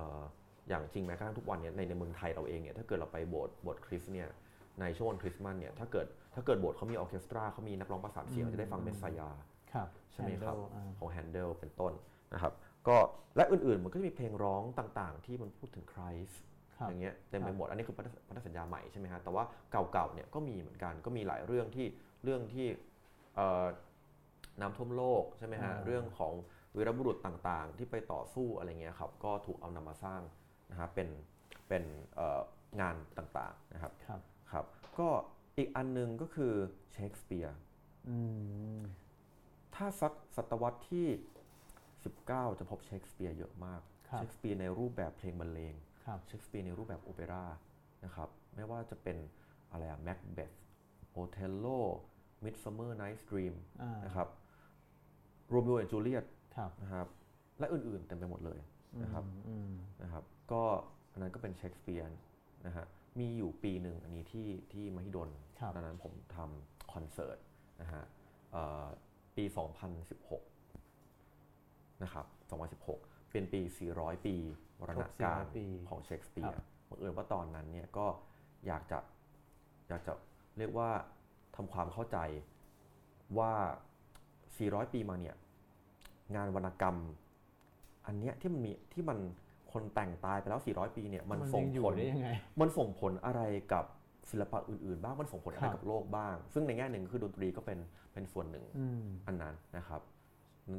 อ่ออย่างจริงแม้กระทั่งทุกวันเนี่ยในในเมืองไทยเราเองเนี่ยถ้าเกิดเราไปโบสถ์โบสถ์คริสต์เนี่ยในช่วงวันคริสต์มาสเนี่ยถ้าเกิดถ้าเกิดโบสถ์เขามีออร์เคสตราเขามีนักร้องประสานเสียงอืมเราจะได้ฟัง Messiahครับใช่ไหมครับ Handel อ่าของแฮนเดลเป็นต้นนะครับก็และอื่นๆมันก็จะมีเพลงร้องต่างๆ ที่มันพูดถึงคริสต์ครับอย่างเงี้ยเต็มไปครับหมดอันนี้คือพันธพันธสัญญาใหม่ใช่ไหมฮะแต่ว่าเก่าๆเนี่ยก็มีเหมือนกันก็มีหลายเรื่องที่เรื่องที่เอ่อน้ำท่วมโลกใช่ไหมฮะอ่าเรื่องของวีรบุรุษต่างๆ ที่ไปต่อสู้อะไรเงี้ยครับก็ถูกเอานำมาสร้าง นะฮะเป็นเป็นเอ่องานต่างๆนะครับครับครับ ก็อีกอันหนึ่งก็คือเชคสเปียร์อืมถ้าสักศตวรรษที่ 19 จะพบเชคสเปียร์เยอะมากครับเชคสเปียร์ในรูปแบบเพลงบรรเลงครับเชคสเปียร์ในรูปแบบโอเปร่านะครับไม่ว่าจะเป็นอะไรอะแม็กเบธโอเทลโล Midsummer Night's Dream อ่านะครับโรมิโอและจูเลียตครับนะครับและอื่นๆเต็มไปหมดเลยนะครับอืมนะครับ ก็อันนั้นก็เป็นเชคสเปียร์นะฮะมีอยู่ปีหนึ่งอันนี้ที่ที่มหิดลครับตอนนั้นผมทำคอนเสิร์ตนะฮะเอ่อปี 2016 นะครับ 2016 เป็นปี 400 ปีวรณกาครรบ400ปีของเชคสเปียครัร์บบังเอิญว่าตอนนั้นเนี่ยก็อยากจะอยากจะเรียกว่าทำความเข้าใจว่า 400 ปีมาเนี่ย งานวรรณกรรม อันเนี้ยที่มันมีที่มัน คนแต่งตายไปแล้ว 400 ปีเนี่ยมันมันส่งยังอยู่ผลได้ยังไงมันส่งผลอะไรกับศิลปะอื่นๆ บ้างมันส่งผลอะไรครับกับโลกบ้าง ซึ่งในแง่หนึ่งคือดนตรีก็เป็นเป็นส่วนหนึ่งอืมอันนั้นนะครับ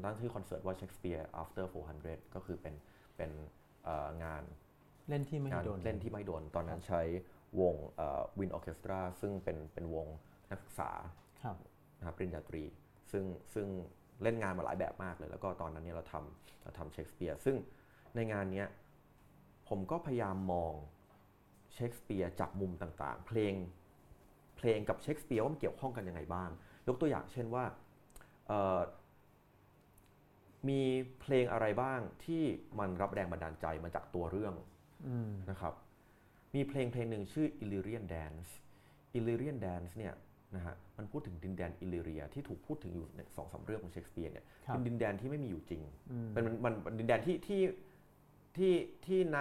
ตั้งชื่อคอนเสิร์ตว่า Shakespeare After 400 ก็คือเป็นเป็นเอ่องานเล่นที่ไม่งานโดนเล่นที่ไม่โดน ตอนนั้นใช้วงวินออเคสตราซึ่งเป็นเป็นวงนักศึกษาครับนะครับปริญญาตรี ซึ่งซึ่งเล่นงานมาหลายแบบมากเลย แล้วก็ตอนนั้นเนี่ยเราทำเราทำเชคสเปียร์ซึ่งในงานเนี้ย ผมก็พยายามมองเชคสเปียร์จากมุมต่างๆ เพลงเพลงกับเชคสเปียร์ว่ามันเกี่ยวข้องกันยังไงบ้าง ยกตัวอย่างเช่นว่าเอ่อมีเพลงอะไรบ้างที่มันรับแรงบันดาลใจมาจากตัวเรื่องอืมนะครับ มีเพลงเพลงหนึ่งชื่อ Illyrian Dance Illyrian Dance เนี่ยนะฮะมันพูดถึงดินแดนอิลลิเรีย ที่ถูกพูดถึงอยู่ในสองสามเรื่องของเชคสเปียร์เนี่ยครับเป็นดินแดนที่ไม่มีอยู่จริงอืมเป็นมันมันดินแดนที่ที่ที่ที่ณ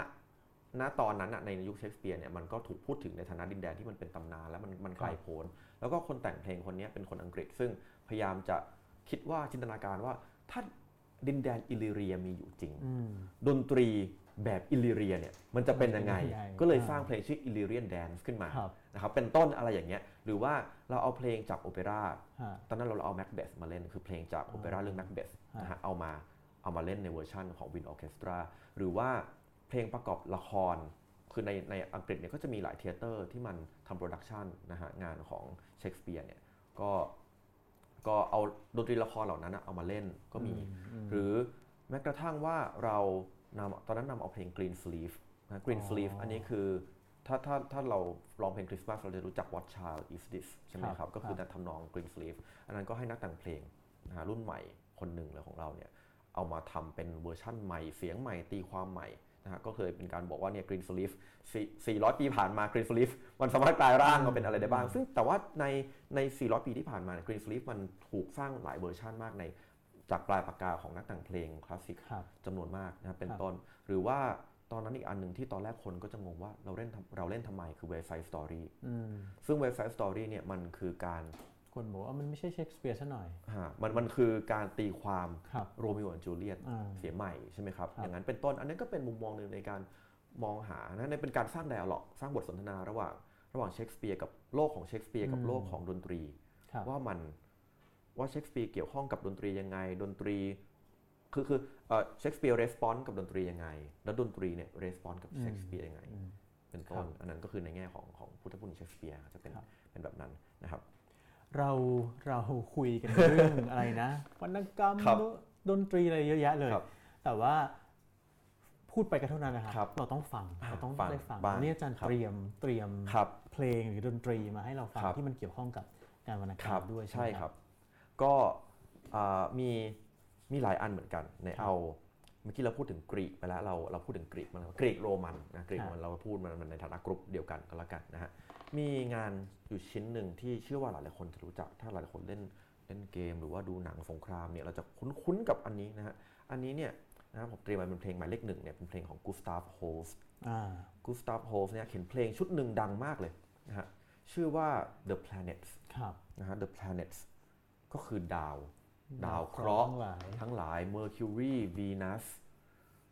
ณตอนนั้นอะในยุคเชคสเปียร์เนี่ยมันก็ถูกพูดถึงในฐานะดินแดนที่มันเป็นตำนานแล้วมันมันไกลโพ้นแล้วก็คนแต่งเพลงคนเนี้ยเป็นคนอังกฤษ ซึ่งพยายามจะคิดว่าจินตนาการว่าถ้าดินแดนอิลลิเรียมีอยู่จริงอืมดนตรีแบบอิลลิเรียเนี่ยมันจะเป็นยังไงมันจะเป็นยังไงก็เลยอ่าสร้างเพลงชื่อ Illyrian Dance ขึ้นมาครับนะครับเป็นต้นอะไรอย่างเงี้ยหรือว่าเราเอาเพลงจากโอเปร่าฮะตอนนั้นเราเอา Macbeth มาเล่นคือเพลงจากโอเปร่าเรื่อง Macbeth ฮะนะฮะเอามาเอามาเล่นในเวอร์ชันของ Wind Orchestra หรือว่า เพลงประกอบละคร คือในในอังกฤษเนี่ยก็จะมีหลาย theatre ที่มันทำ productionนะฮะงานของเชคสเปียร์เนี่ยก็ก็เอาดนตรีละครเหล่านั้นนะเอามาเล่นก็มี หรือแม้กระทั่งว่าเรานำตอนนั้นนำเอาเพลง Green Sleeve นะ Green อ๋อ Sleeve อันนี้คือถ้าถ้าถ้าเราร้องเพลงคริสต์มาสเราจะรู้จัก What Child Is This ใช่ไหมครับครับก็คือครับทำนอง Green Sleeve อันนั้นก็ให้นักแต่งเพลงนะฮะรุ่นใหม่คนหนึ่งเลยของเราเนี่ยเอามาทำเป็นเวอร์ชั่นใหม่เสียงใหม่ตีความใหม่ นะฮะก็เคยเป็นการบอกว่าเนี่ย Green Sleeve 4 400 ปีผ่านมา Green Sleeve มันสามารถกลายร่างมาเป็นอะไรได้บ้าง ซึ่งแต่ว่าในใน 400 ปีที่ผ่านมาเนี่ย Green Sleeve มันถูกสร้างหลายเวอร์ชันมากในจากปลายปากกาของนักแต่งเพลงคลาสสิกครับจำนวนมากนะครับเป็นครับต้น หรือว่าตอนนั้นอีกอันหนึ่งที่ตอนแรกคนก็จะงงว่าเราเล่นทำเราเล่นทำไมคือ Website Story อืมซึ่ง Website Story เนี่ยมันคือการ คนบอกว่ามันไม่ใช่เชคสเปียร์ซะหน่อยฮะมันมันคือการตีความครับโรมิโอและจูเลียตอ่าเสียใหม่ใช่ไหมครับครับ อย่างนั้นเป็นต้น อันนี้นก็เป็นมุมมองหนึ่งในการมองหานะในเป็นการสร้าง dialogue สร้างบทสนทนาระหว่างระหว่างเชคสเปียร์กับโลกของเชคสเปียร์กับโลกของดนตรีครับว่ามันว่าเชคสเปียร์เกี่ยวข้องกับดนตรียังไง ดนตรี คือคือเชคสเปียร์ response กับดนตรียังไง แล้วดนตรีเนี่ย response กับเชคสเปียร์ยังไงอืมเป็นต้ครับอันนั้นก็คือในแง่ของของพุทธพุทธเชคสเปียร์จะเป็นครับเป็นแบบนั้นนะครับ เราเราคุยกันเรื่องอะไรนะวรรณกรรมครับดนตรีอะไรเยอะแยะเลยครับแต่ว่าพูดไปก็เท่านั้นนะคครัรับ เราต้องฟังอ่าเราต้องฟังได้ฟังบ้างวันนี้อาจารย์ครับเตรียมเตรียมครับเพลงหรือดนตรีมาให้เราฟังครับที่มันเกี่ยวข้องกับงานวรรณกรครรัมบด้วยใช่ใช่ไหมครับ ก็อ่ามีมีหลายอันเหมือนกันในครับเอา เมื่อกี้เราพูดถึงกรีกไปแล้วเราเราพูดถึงกรีกมาแล้วกรีกโรมันนะกรีกครับโรมันเราพูดมันมันในฐานะกรุ๊ปเดียวกันก็แล้วกันนะฮะมีงานอยู่ชิ้นหนึ่งที่เชื่อว่าหลายๆคนจะรู้จัก ถ้าหลายๆคนเล่นเล่นเกม หรือว่าดูหนังสงครามเนี่ยเราจะคุ้นๆกับอันนี้นะฮะอันนี้เนี่ยนะครับผมเตรียมมาเป็นเพลงหมายเลขหนึ่งเนี่ยเป็นเพลงของกูสตาฟโฮสอ่ากูสตาฟโฮสเนี่ยเขียนเพลงชุดหนึ่งดังมากเลยนะฮะชื่อว่า The Planets ครับนะฮะ The Planets ก็คือดาว ดาวเคราะห์ทั้งหลายทั้งหลาย Mercury Venus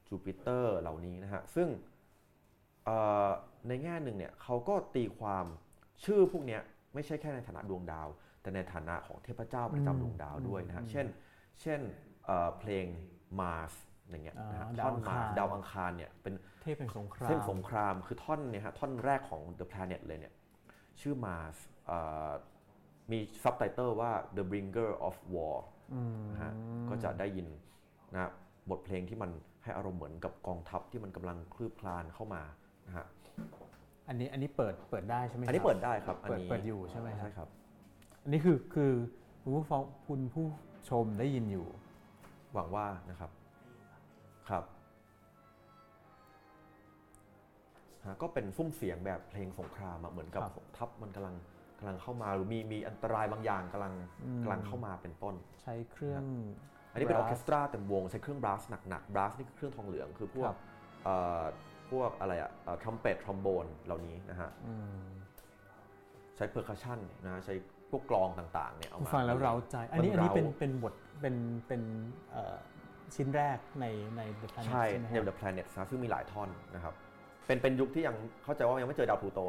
Jupiter เหล่านี้นะฮะ ซึ่งเอ่อในแง่หนึ่งเนี่ยเขาก็ตีความชื่อพวกเนี้ยไม่ใช่แค่ในฐานะดวงดาว แต่ในฐานะของเทพเจ้าประจำดวงดาวด้วยนะฮะ เช่น เช่นเอ่อเพลง Mars อย่างเงี้ยนะฮะอ่าท่อนดาวอังคาร Mars ดาวอังคารเนี่ยเป็นเทพแห่งสงครามเส้นสงครามคือท่อนเนี่ยฮะท่อนแรกของ The Planet เลยเนี่ยชื่อ Mars เอ่อมีซับไตเติลว่า The Bringer of War อืม นะฮะก็จะได้ยินนะบทเพลงที่มันให้อารมณ์เหมือนกับกองทัพที่มันกำลังคลืบคลานเข้ามานะฮะอันนี้อันนี้เปิดเปิดได้ใช่ไหมอันนี้ครับเปิดได้ครับอันเปิดนี้เปิดอยู่ใช่ไหมครับใช่ครับ อันนี้คือคือคุณผู้ฟังคุณผู้ชมได้ยินอยู่ หวังว่านะครับครับฮะก็เป็นซุ้มเสียงแบบเพลงสงครามอะเหมือนกับครับทัพมันกำลัง กำลังเข้ามาหรือมีมีอันตรายบางอย่างกำลังอืมกำลังเข้ามาเป็นต้น ใช้เครื่อง อันนี้เป็นออ brass ร์เคสตราเต็มวง ใช้เครื่อง brass หนักๆ brass นี่คือเครื่องทองเหลืองคือพวกครับเอ่อพวกอะไรอะทรัมเป็ตทรอมโบนเหล่านี้นะฮะอืมใช้ percussion นะใช้พวกกลองต่างๆเนี่ยเอามาฟังแล้วเร้าใจ อันนี้อันนี้มัเป็นร้าเป็นบทเป็นเป็นเอ่อชิ้นแรกในใน The Planet ใช่ใช่ไหมในครับ The Planet นะซึ่งมีหลายท่อนนะครับเป็นเป็นยุคที่ยังเข้าใจว่ายังไม่เจอดาวพลูโต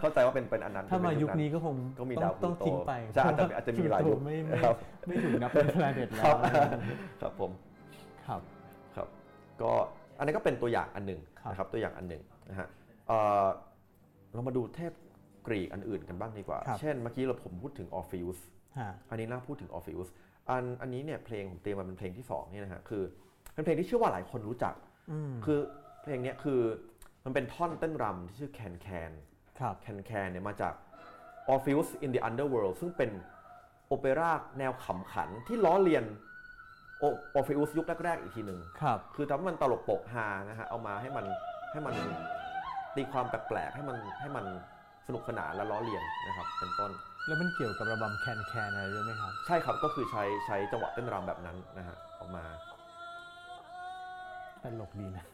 เข้าใจว่าเป็นเป็นอันนั้นถ้ามาเป็นยุคนี้ก็คงก็มีต้ดาอวพลูโตต้องทิ้งไปใช่อาจจะอาจจะมีหลายยุคไม่ไม่ครับไม่ถูกนับเป็น planet แล้วครับครับผมครับครับ ก็อันนี้ก็เป็นตัวอย่างอันหนึ่งครับนะครับตัวอย่างอันหนึ่งนะฮะเอ่อเรามาดูเทพกรีกอันอื่นกันบ้างดีกว่าครับเช่นเมื่อกี้เราผมพูดถึงออร์ฟิอุสฮะอันนี้น่าพูดถึงออร์ฟิอุสอันอันนี้เนี่ยเพลงผมเตรียมมาเป็นเพลงที่สองเนี่ยนะฮะคือเป็นเพลงที่เชื่อว่าหลายคนรู้จักอืมคือเพลงเนี้ยคือ มันเป็นท่อนเต้นรำที่ชื่อแคนแคนครับแคนแคนเนี่ยมาจาก Orpheus in the Underworld ซึ่งเป็นโอเปร่าแนวขำขันที่ล้อเลียนโอ Orpheus ยุคแรกๆอีกทีหนึ่งครับคือทำให้มันตลกโปกฮานะฮะเอามาให้มันให้มันตีความแปลกๆให้มันให้มันสนุกสนานและล้อเลียนนะครับเป็นต้น แล้วมันเกี่ยวกับระบำแคนแคนอะไรด้วยไหมครับ ใช่ครับก็คือใช้ใช้จังหวะเต้นรำแบบนั้นนะฮะออกมาตลกดีนะ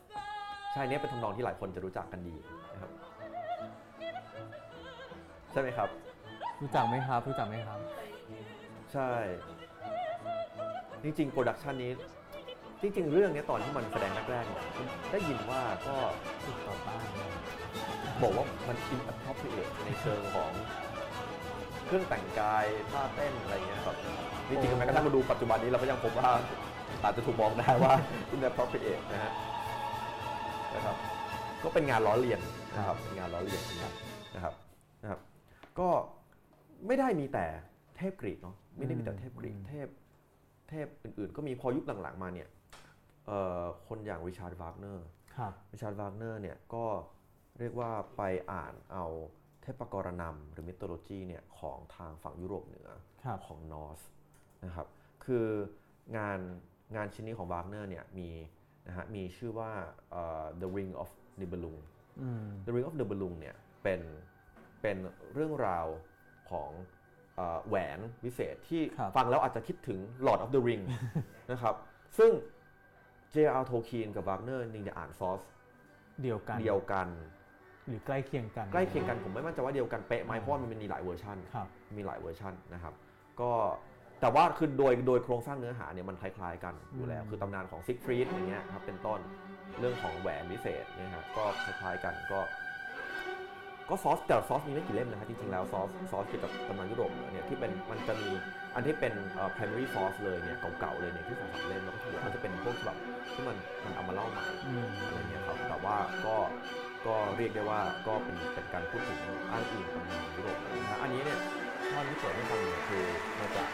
ใช่เนี่ยเป็นทำนองที่หลายคนจะรู้จักกันดีนะครับใช่ไหมครับ รู้จักไหมครับ รู้จักไหมครับ ใช่ จริงๆโปรดักชันนี้ จริง ๆ เรื่องเนี้ยตอนที่มันแสดงแรกๆเนี่ยผมได้ยินว่าก็ติดต่อต้านนะบอกว่ามัน inappropriate ในเชิงของเครื่องแต่งกายท่าเต้นอะไรเงี้ยครับจริงๆแม้กระทั่งมาดูปัจจุบันนี้เราก็ยังพบว่าอาจจะถูกมองได้ว่า inappropriate นะฮะ นะครับ ก็เป็นงานล้อเลียนนะครับเป็นงานล้อเลียนนะครับนะครับนะครับ ก็ไม่ได้มีแต่เทพกรีกเนาะไม่ได้มีแต่เทพกรีกอืมเทพเทพอื่นๆ ก็มีพอยุคหลังๆมาเนี่ยเอ่อคนอย่างริชาร์ดวากเนอร์ครับริชาร์ดวากเนอร์เนี่ยก็เรียกว่าไปอ่านเอาเทพปกรณัมหรือ mythology เนี่ยของทางฝั่งยุโรปเหนือครับของนอร์สนะครับคืองานงานชิ้นนี้ของวากเนอร์เนี่ยมี นะฮะมีชื่อว่าเอ่อ The Ring of Nibelung อืม The Ring of Nibelung เนี่ยเป็นเป็นเรื่องราวของเอ่อแหวนวิเศษที่ครับฟังแล้วอาจจะคิดถึง Lord of the Ring นะครับซึ่ง J.R. Tolkien กับ Wagner นี่จะอ่านซอสเดียวกันเดียวกัน หรือใกล้เคียงกัน ใกล้เคียงกันผมไม่มั่นใจว่าเดียวกันเป๊ะไหมเพราะว่ามันมีหลายเวอร์ชันครับมีหลายเวอร์ชันนะครับ ก็ แต่ว่าคือโดยโดยโครงสร้างเนื้อหาเนี่ยมันคล้ายๆกันอยู่แล้ว คือตำนานของซิกฟรีดอย่างเงี้ยครับเป็นต้นเรื่องของแหวนวิเศษเนี่ยครับก็คล้ายๆกันก็ ก็ source แต่ source มีไม่กี่เล่มนะครับจริงๆแล้ว source source เกี่ยวกับตำนานยุโรปเนี่ยที่เป็นมันจะมีอันที่เป็นเอ่อ primary source เลยเนี่ยเก่าๆเลยเนี่ยที่สองสามเล่มแล้วก็ที่เหลือมันจะเป็นพวกแบบที่มันมันเอามาเล่าใหม่อะไรเงี้ยครับแต่ว่าก็ก็เรียกได้ว่าก็เป็นเป็นการพูดถึงอ้างอิงตำนานยุโรปนะฮะอันนี้เนี่ยถ้าที่เปิดให้ฟังเนี่ยคือมาจาก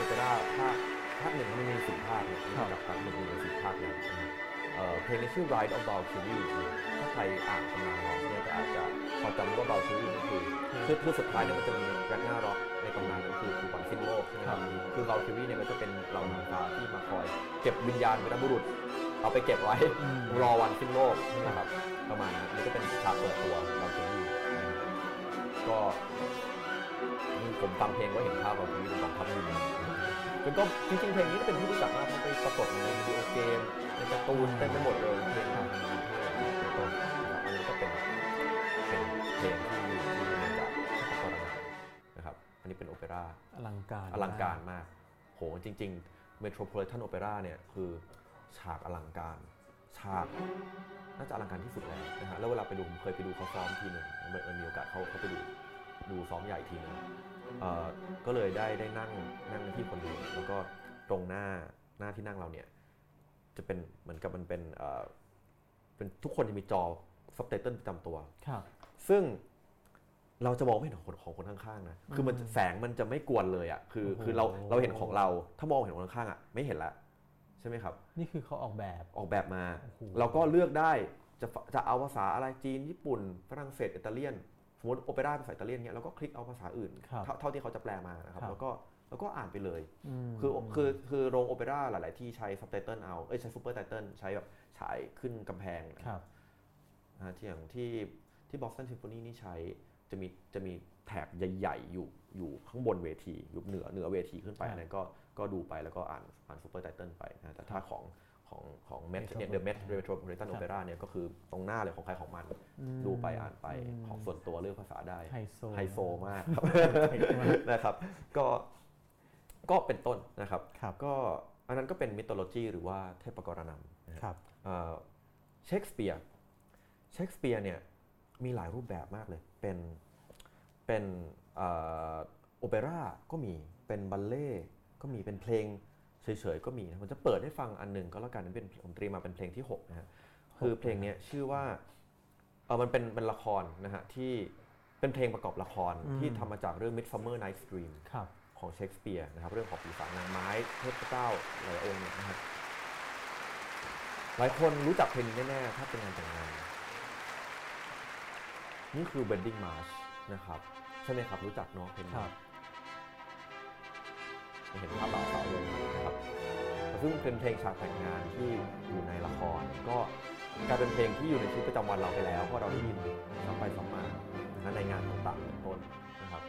อเปร่าภาคภาคหนึ่งมันมีสี่ภาคเนี่ยมาจากภาคหนึ่งมีสี่ภาคเนี่ยนะฮะเอ่อเพลงในชื่อ Ride of Valkyrie เนี่ยถ้าใครอ่านตำนานของเนี่ยก็อาจจะพอจำว่า Valkyrie ก็คือคือคือสุดท้ายเนี่ยมันจะมีแร็กนาร็อกในตำนานก็คือคือวันสิ้นโลกใช่ไหมครับคือ Valkyrie เนี่ยก็จะเป็นเหล่านางฟ้าที่มาคอย เก็บวิญญาณวีรบุรุษ เอาไปเก็บไว้อืมรอวันสิ้นโลกนะครับประมาณนั้นนี่ก็เป็นฉากเปิดตัวเราถึงนี่ก็นี่ผมฟังเพลงก็เห็นภาพเราถึงเป็นกองทัพบิน เป็นก็จริงๆเพลงนี้เป็นที่รู้จักมากมันไปปรากฏในวิดีโอเกมในการ์ตูนเต็มไปหมดเลยเพลงทางเป็นต้นนะครับอันนี้ก็เป็นเป็นเพลงที่ที่มาจากพระกรณานะครับอันนี้เป็นโอเปร่าอลังการอลังการมากโหจริงๆ Metropolitan Opera เนี่ยคือฉากอลังการ ฉากน่าจะอลังการที่สุดแล้วนะฮะแล้วเวลาไปดูผมเคยไปดูเขาซ้อมทีหนึ่งเมื่อมีโอกาสเขาเขาไปดูดูซ้อมใหญ่ทีหนึงเอ่อ ก็เลยได้ได้นั่งนั่งที่คนเดียวแล้วก็ตรงหน้าหน้าที่นั่งเราเนี่ยจะเป็นเหมือนกับมันเป็นเอ่อเป็นทุกคนจะมีจอซับไตเติลประจำตัวครับซึ่งเราจะมองไม่เห็นของคนของคนข้างๆนะ คือมันแสงมันจะไม่กวนเลยอะ คือโอ้โหคือเราเราเห็นของเรา ถ้ามองเห็นคนข้างๆอะไม่เห็นละใช่ไหมครับ นี่คือเขาออกแบบออกแบบมาโอ้โหเราก็เลือกได้จะจะเอาภาษาอะไรจีนญี่ปุ่น ฝรั่งเศสอิตาเลียน สมมติโอเปร่าภาษาอิตาเลียนเนี่ยเราก็คลิกเอาภาษาอื่นครับเท่าเท่าที่เขาจะแปลมานะครับครับแล้วก็แล้วก็อ่านไปเลยคือคือคือโรงโอเปร่าหลาย ๆ ที่ใช้ซับไตเติลเอา เอ้ยใช้ supertitle ใช้แบบฉายขึ้นกำแพงครับนะฮะที่อย่างที่ที่บอสตันซิมโฟนีนี่ใช้จะมีจะมีแถบใหญ่ ๆ อยู่อยู่ข้างบนเวที อยู่เหนือเหนือเวทีขึ้นไปครับอันนั้นก็ก็ดูไปแล้วก็อ่านอ่าน supertitle ไปนะแต่ถ้าของ ของของเมท Metro เนี่ยเดอะเมทครับเมโทรโพลิตันโอเปร่าเนี่ยก็คือตรงหน้าเลยของใครของมันอืมดูไปอ่านไปของส่วนตัวเลือกภาษาได้ไฮโซไฮโซมากครับไฮโซมากนะครับ ก็ก็เป็นต้นนะครับครับก็อันนั้นก็เป็น mythology หรือว่าเทพปกรณัมนะฮะครับเอ่อเชคสเปียร์เชคสเปียร์เนี่ยมีหลายรูปแบบมากเลยเป็นเป็นเอ่อโอเปร่าก็มีเป็นบัลเล่ต์ก็มีเป็นเพลง เฉยๆก็มีนะผมจะเปิดให้ฟังอันหนึ่งก็แล้วกันเป็นผมเตรียมมาเป็นเพลงที่6นะฮะคือเพลงเนี้ยชื่อว่าเออมันเป็นเป็นละครนะฮะที่เป็นเพลงประกอบละครอืมที่ทำมาจากเรื่อง Midsummer Night's Dream ครับของเชคสเปียร์นะครับเรื่องของปีศาจนางไม้เทพเจ้าหลายองค์เนี่ยนะครับหลายคนรู้จักเพลงนี้แน่ๆถ้าเป็นงานแต่งงาน นี่คือ Wedding March นะครับใช่ไหมครับรู้จักเนาะเพลงค รันี้บเห็นภาพบ่าวสาวเลยนะครับซึ่งเป็นเพลงฉากแต่งงานที่อยู่ในละคร ก็กลายเป็นเพลงที่อยู่ในชีวิตประจำวันเราไปแล้วเพราะเราได้ยินซ้ำไปซ้ำมานะฮะในงานต่างๆเป็นต้นนะครับ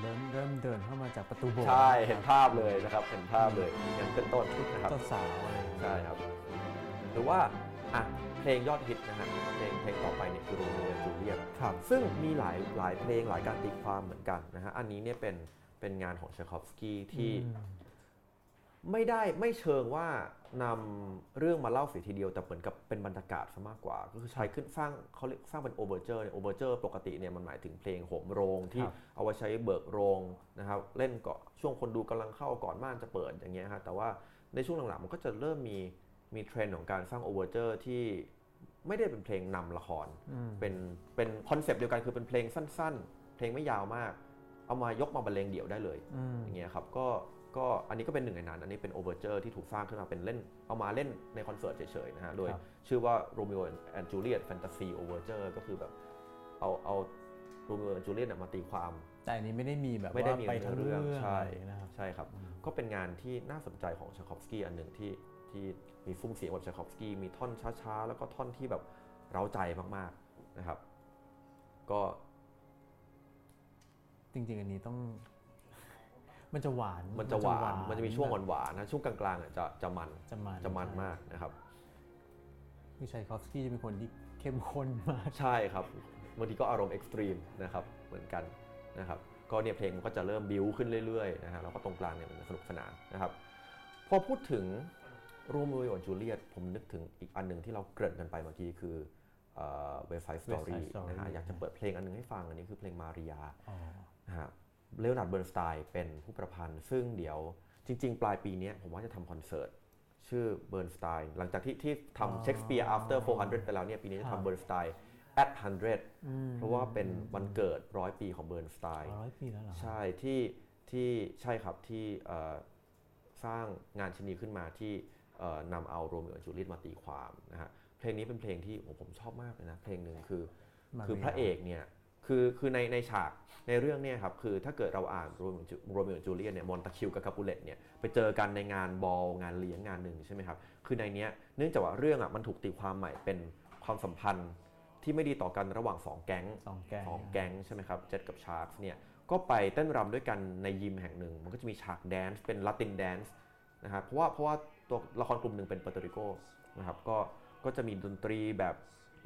เริ่มเริ่มเดินเข้ามาจากประตูโบสถ์ใช่เห็นภาพเลยนะครับเห็นภาพเลยอย่างเป็นต้นนะครับเจ้าสาวอะไรอย่างเงี้ยใช่ครับ หรือว่าอะเพลงยอดฮิตนะฮะเพลงเพลงต่อไปเนี่ยคือโรมิโอและจูเลียตครับซึ่งมีหลายหลายเพลงหลายการตีความเหมือนกันนะฮะอันนี้เนี่ยเป็น เป็นงานของไชคอฟสกีที่อืมไม่ได้ไม่เชิงว่านำเรื่องมาเล่าเสียทีเดียวแต่เหมือนกับเป็นบรรยากาศซะมากกว่า ก็คือใช้ขึ้นสร้างเขาเรียกสร้างเป็นโอเวอร์เจอร์โอเวอร์เจอร์ปกติเนี่ยมันหมายถึงเพลงโหมโรงที่ครับเอาไว้ใช้เบิกโรงนะครับเล่นก่อนช่วงคนดูกำลังเข้าก่อนม่านจะเปิดอย่างเงี้ยฮะแต่ว่าในช่วงหลังๆมันก็จะเริ่มมีมีเทรนด์ของการสร้างโอเวอร์เจอร์ที่ไม่ได้เป็นเพลงนำละครอืมเป็นเป็นคอนเซปต์เดียวกันคือเป็นเพลงสั้น ๆ เพลงไม่ยาวมาก เอามายกมาบรรเลงเดี่ยวได้เลยอืมอย่างเงี้ยครับก็ก็อันนี้ก็เป็นหนึ่งในนั้นอันนี้เป็นโอเวอร์เจอร์ที่ถูกสร้างขึ้นมาเป็นเล่นเอามาเล่นในคอนเสิร์ตเฉยๆนะฮะโดยครับชื่อว่า Romeo and Juliet Fantasy Overture ก็คือแบบเอาเอา Romeo and Juliet เนี่ยมาตีความ แต่อันนี้ไม่ได้มีแบบไม่ได้ว่ามีไปทั้งเรื่เรื่อองงใช่อะไรนะครับใช่ครับ ก็เป็นงานที่น่าสนใจของชาคอฟสกี้อันหนึ่งที่ที่มีฟุ้งเสียงแบบชาคอฟสกี้มีท่อนช้าๆ แล้วก็ท่อนที่แบบเร้าใจมากๆนะครับ ก็ จริง ๆ อันนี้ต้อง มันจะหวานมันจะหวานมันจะมีช่วงหวานๆนะช่วงกลางๆเนี่ยจะจะมันจะมันจะมันมากนะครับคือชัยคอฟสกี้จะเป็นคนที่เข้มข้นมากใช่ครับบางทีก็อารมณ์ extreme นะครับเหมือนกันนะครับก็เนี่ยเพลงมันก็จะเริ่มบิวขึ้นเรื่อยๆนะฮะแล้วก็ตรงกลางเนี่ยมันจะสนุกสนานนะครับพอพูดถึงโรมิโอและจูเลียตผมนึกถึงอีกอันหนึ่งที่เราเกริ่นกันไปเมื่อกี้คือ West Side Story West Side Story นะฮะอยากจะเปิดเพลงอันหนึงให้ฟังอันนี้คือเพลงมาเรียอ๋อ นะฮะเลโอนาร์ดเบิร์นสไตน์เป็นผู้ประพันธ์ ซึ่งเดี๋ยวจริง ๆ ปลายปีเนี้ยผมว่าจะทำคอนเสิร์ตชื่อเบิร์นสไตน์หลังจากที่ที่อ๋อทำเชคสเปียร์ after 400 ไปแล้วเนี่ยปีนี้จะครับทำเบิร์นสไตน์ at 100อืมเพราะว่าเป็นวันเกิดร้อยปีของเบิร์นสไตน์ร้อยปีแล้วเหรอ ใช่ที่ที่ใช่ครับที่เอ่อสร้างงานชิ้นนี้ขึ้นมาที่เอ่อนำเอาโรมิโอและจูเลียตมาตีความนะฮะเพลงนี้เป็นเพลงที่โอ้ผมชอบมากเลยนะ เพลงหนึ่งคือคือมาเรียพระเอกเนี่ย คือคือในในฉากในเรื่องเนี่ยครับคือถ้าเกิดเราอ่านโรมิโอโรมิโอและจูเลียตเนี่ยมอนตาคิวกับคาปูเลตเนี่ยไปเจอกันในงานบอลงานเลี้ยงงานหนึ่งใช่ไหมครับคือในเนี้ยเนื่องจากว่าเรื่องอะมันถูกตีความใหม่เป็นความสัมพันธ์ที่ไม่ดีต่อกันระหว่างสองแก๊งสองแก๊งสองแก๊งใช่ไหมครับเจ็ดกับ Sharks เนี่ยก็ไปเต้นรำด้วยกันในยิมแห่งหนึ่ง มันก็จะมีฉาก dance เป็น Latin dance นะครับเพราะว่าเพราะว่าตัวละครกลุ่มหนึ่งเป็นเปอร์โตริโกนะครับก็ก็จะมีดนตรีแบบ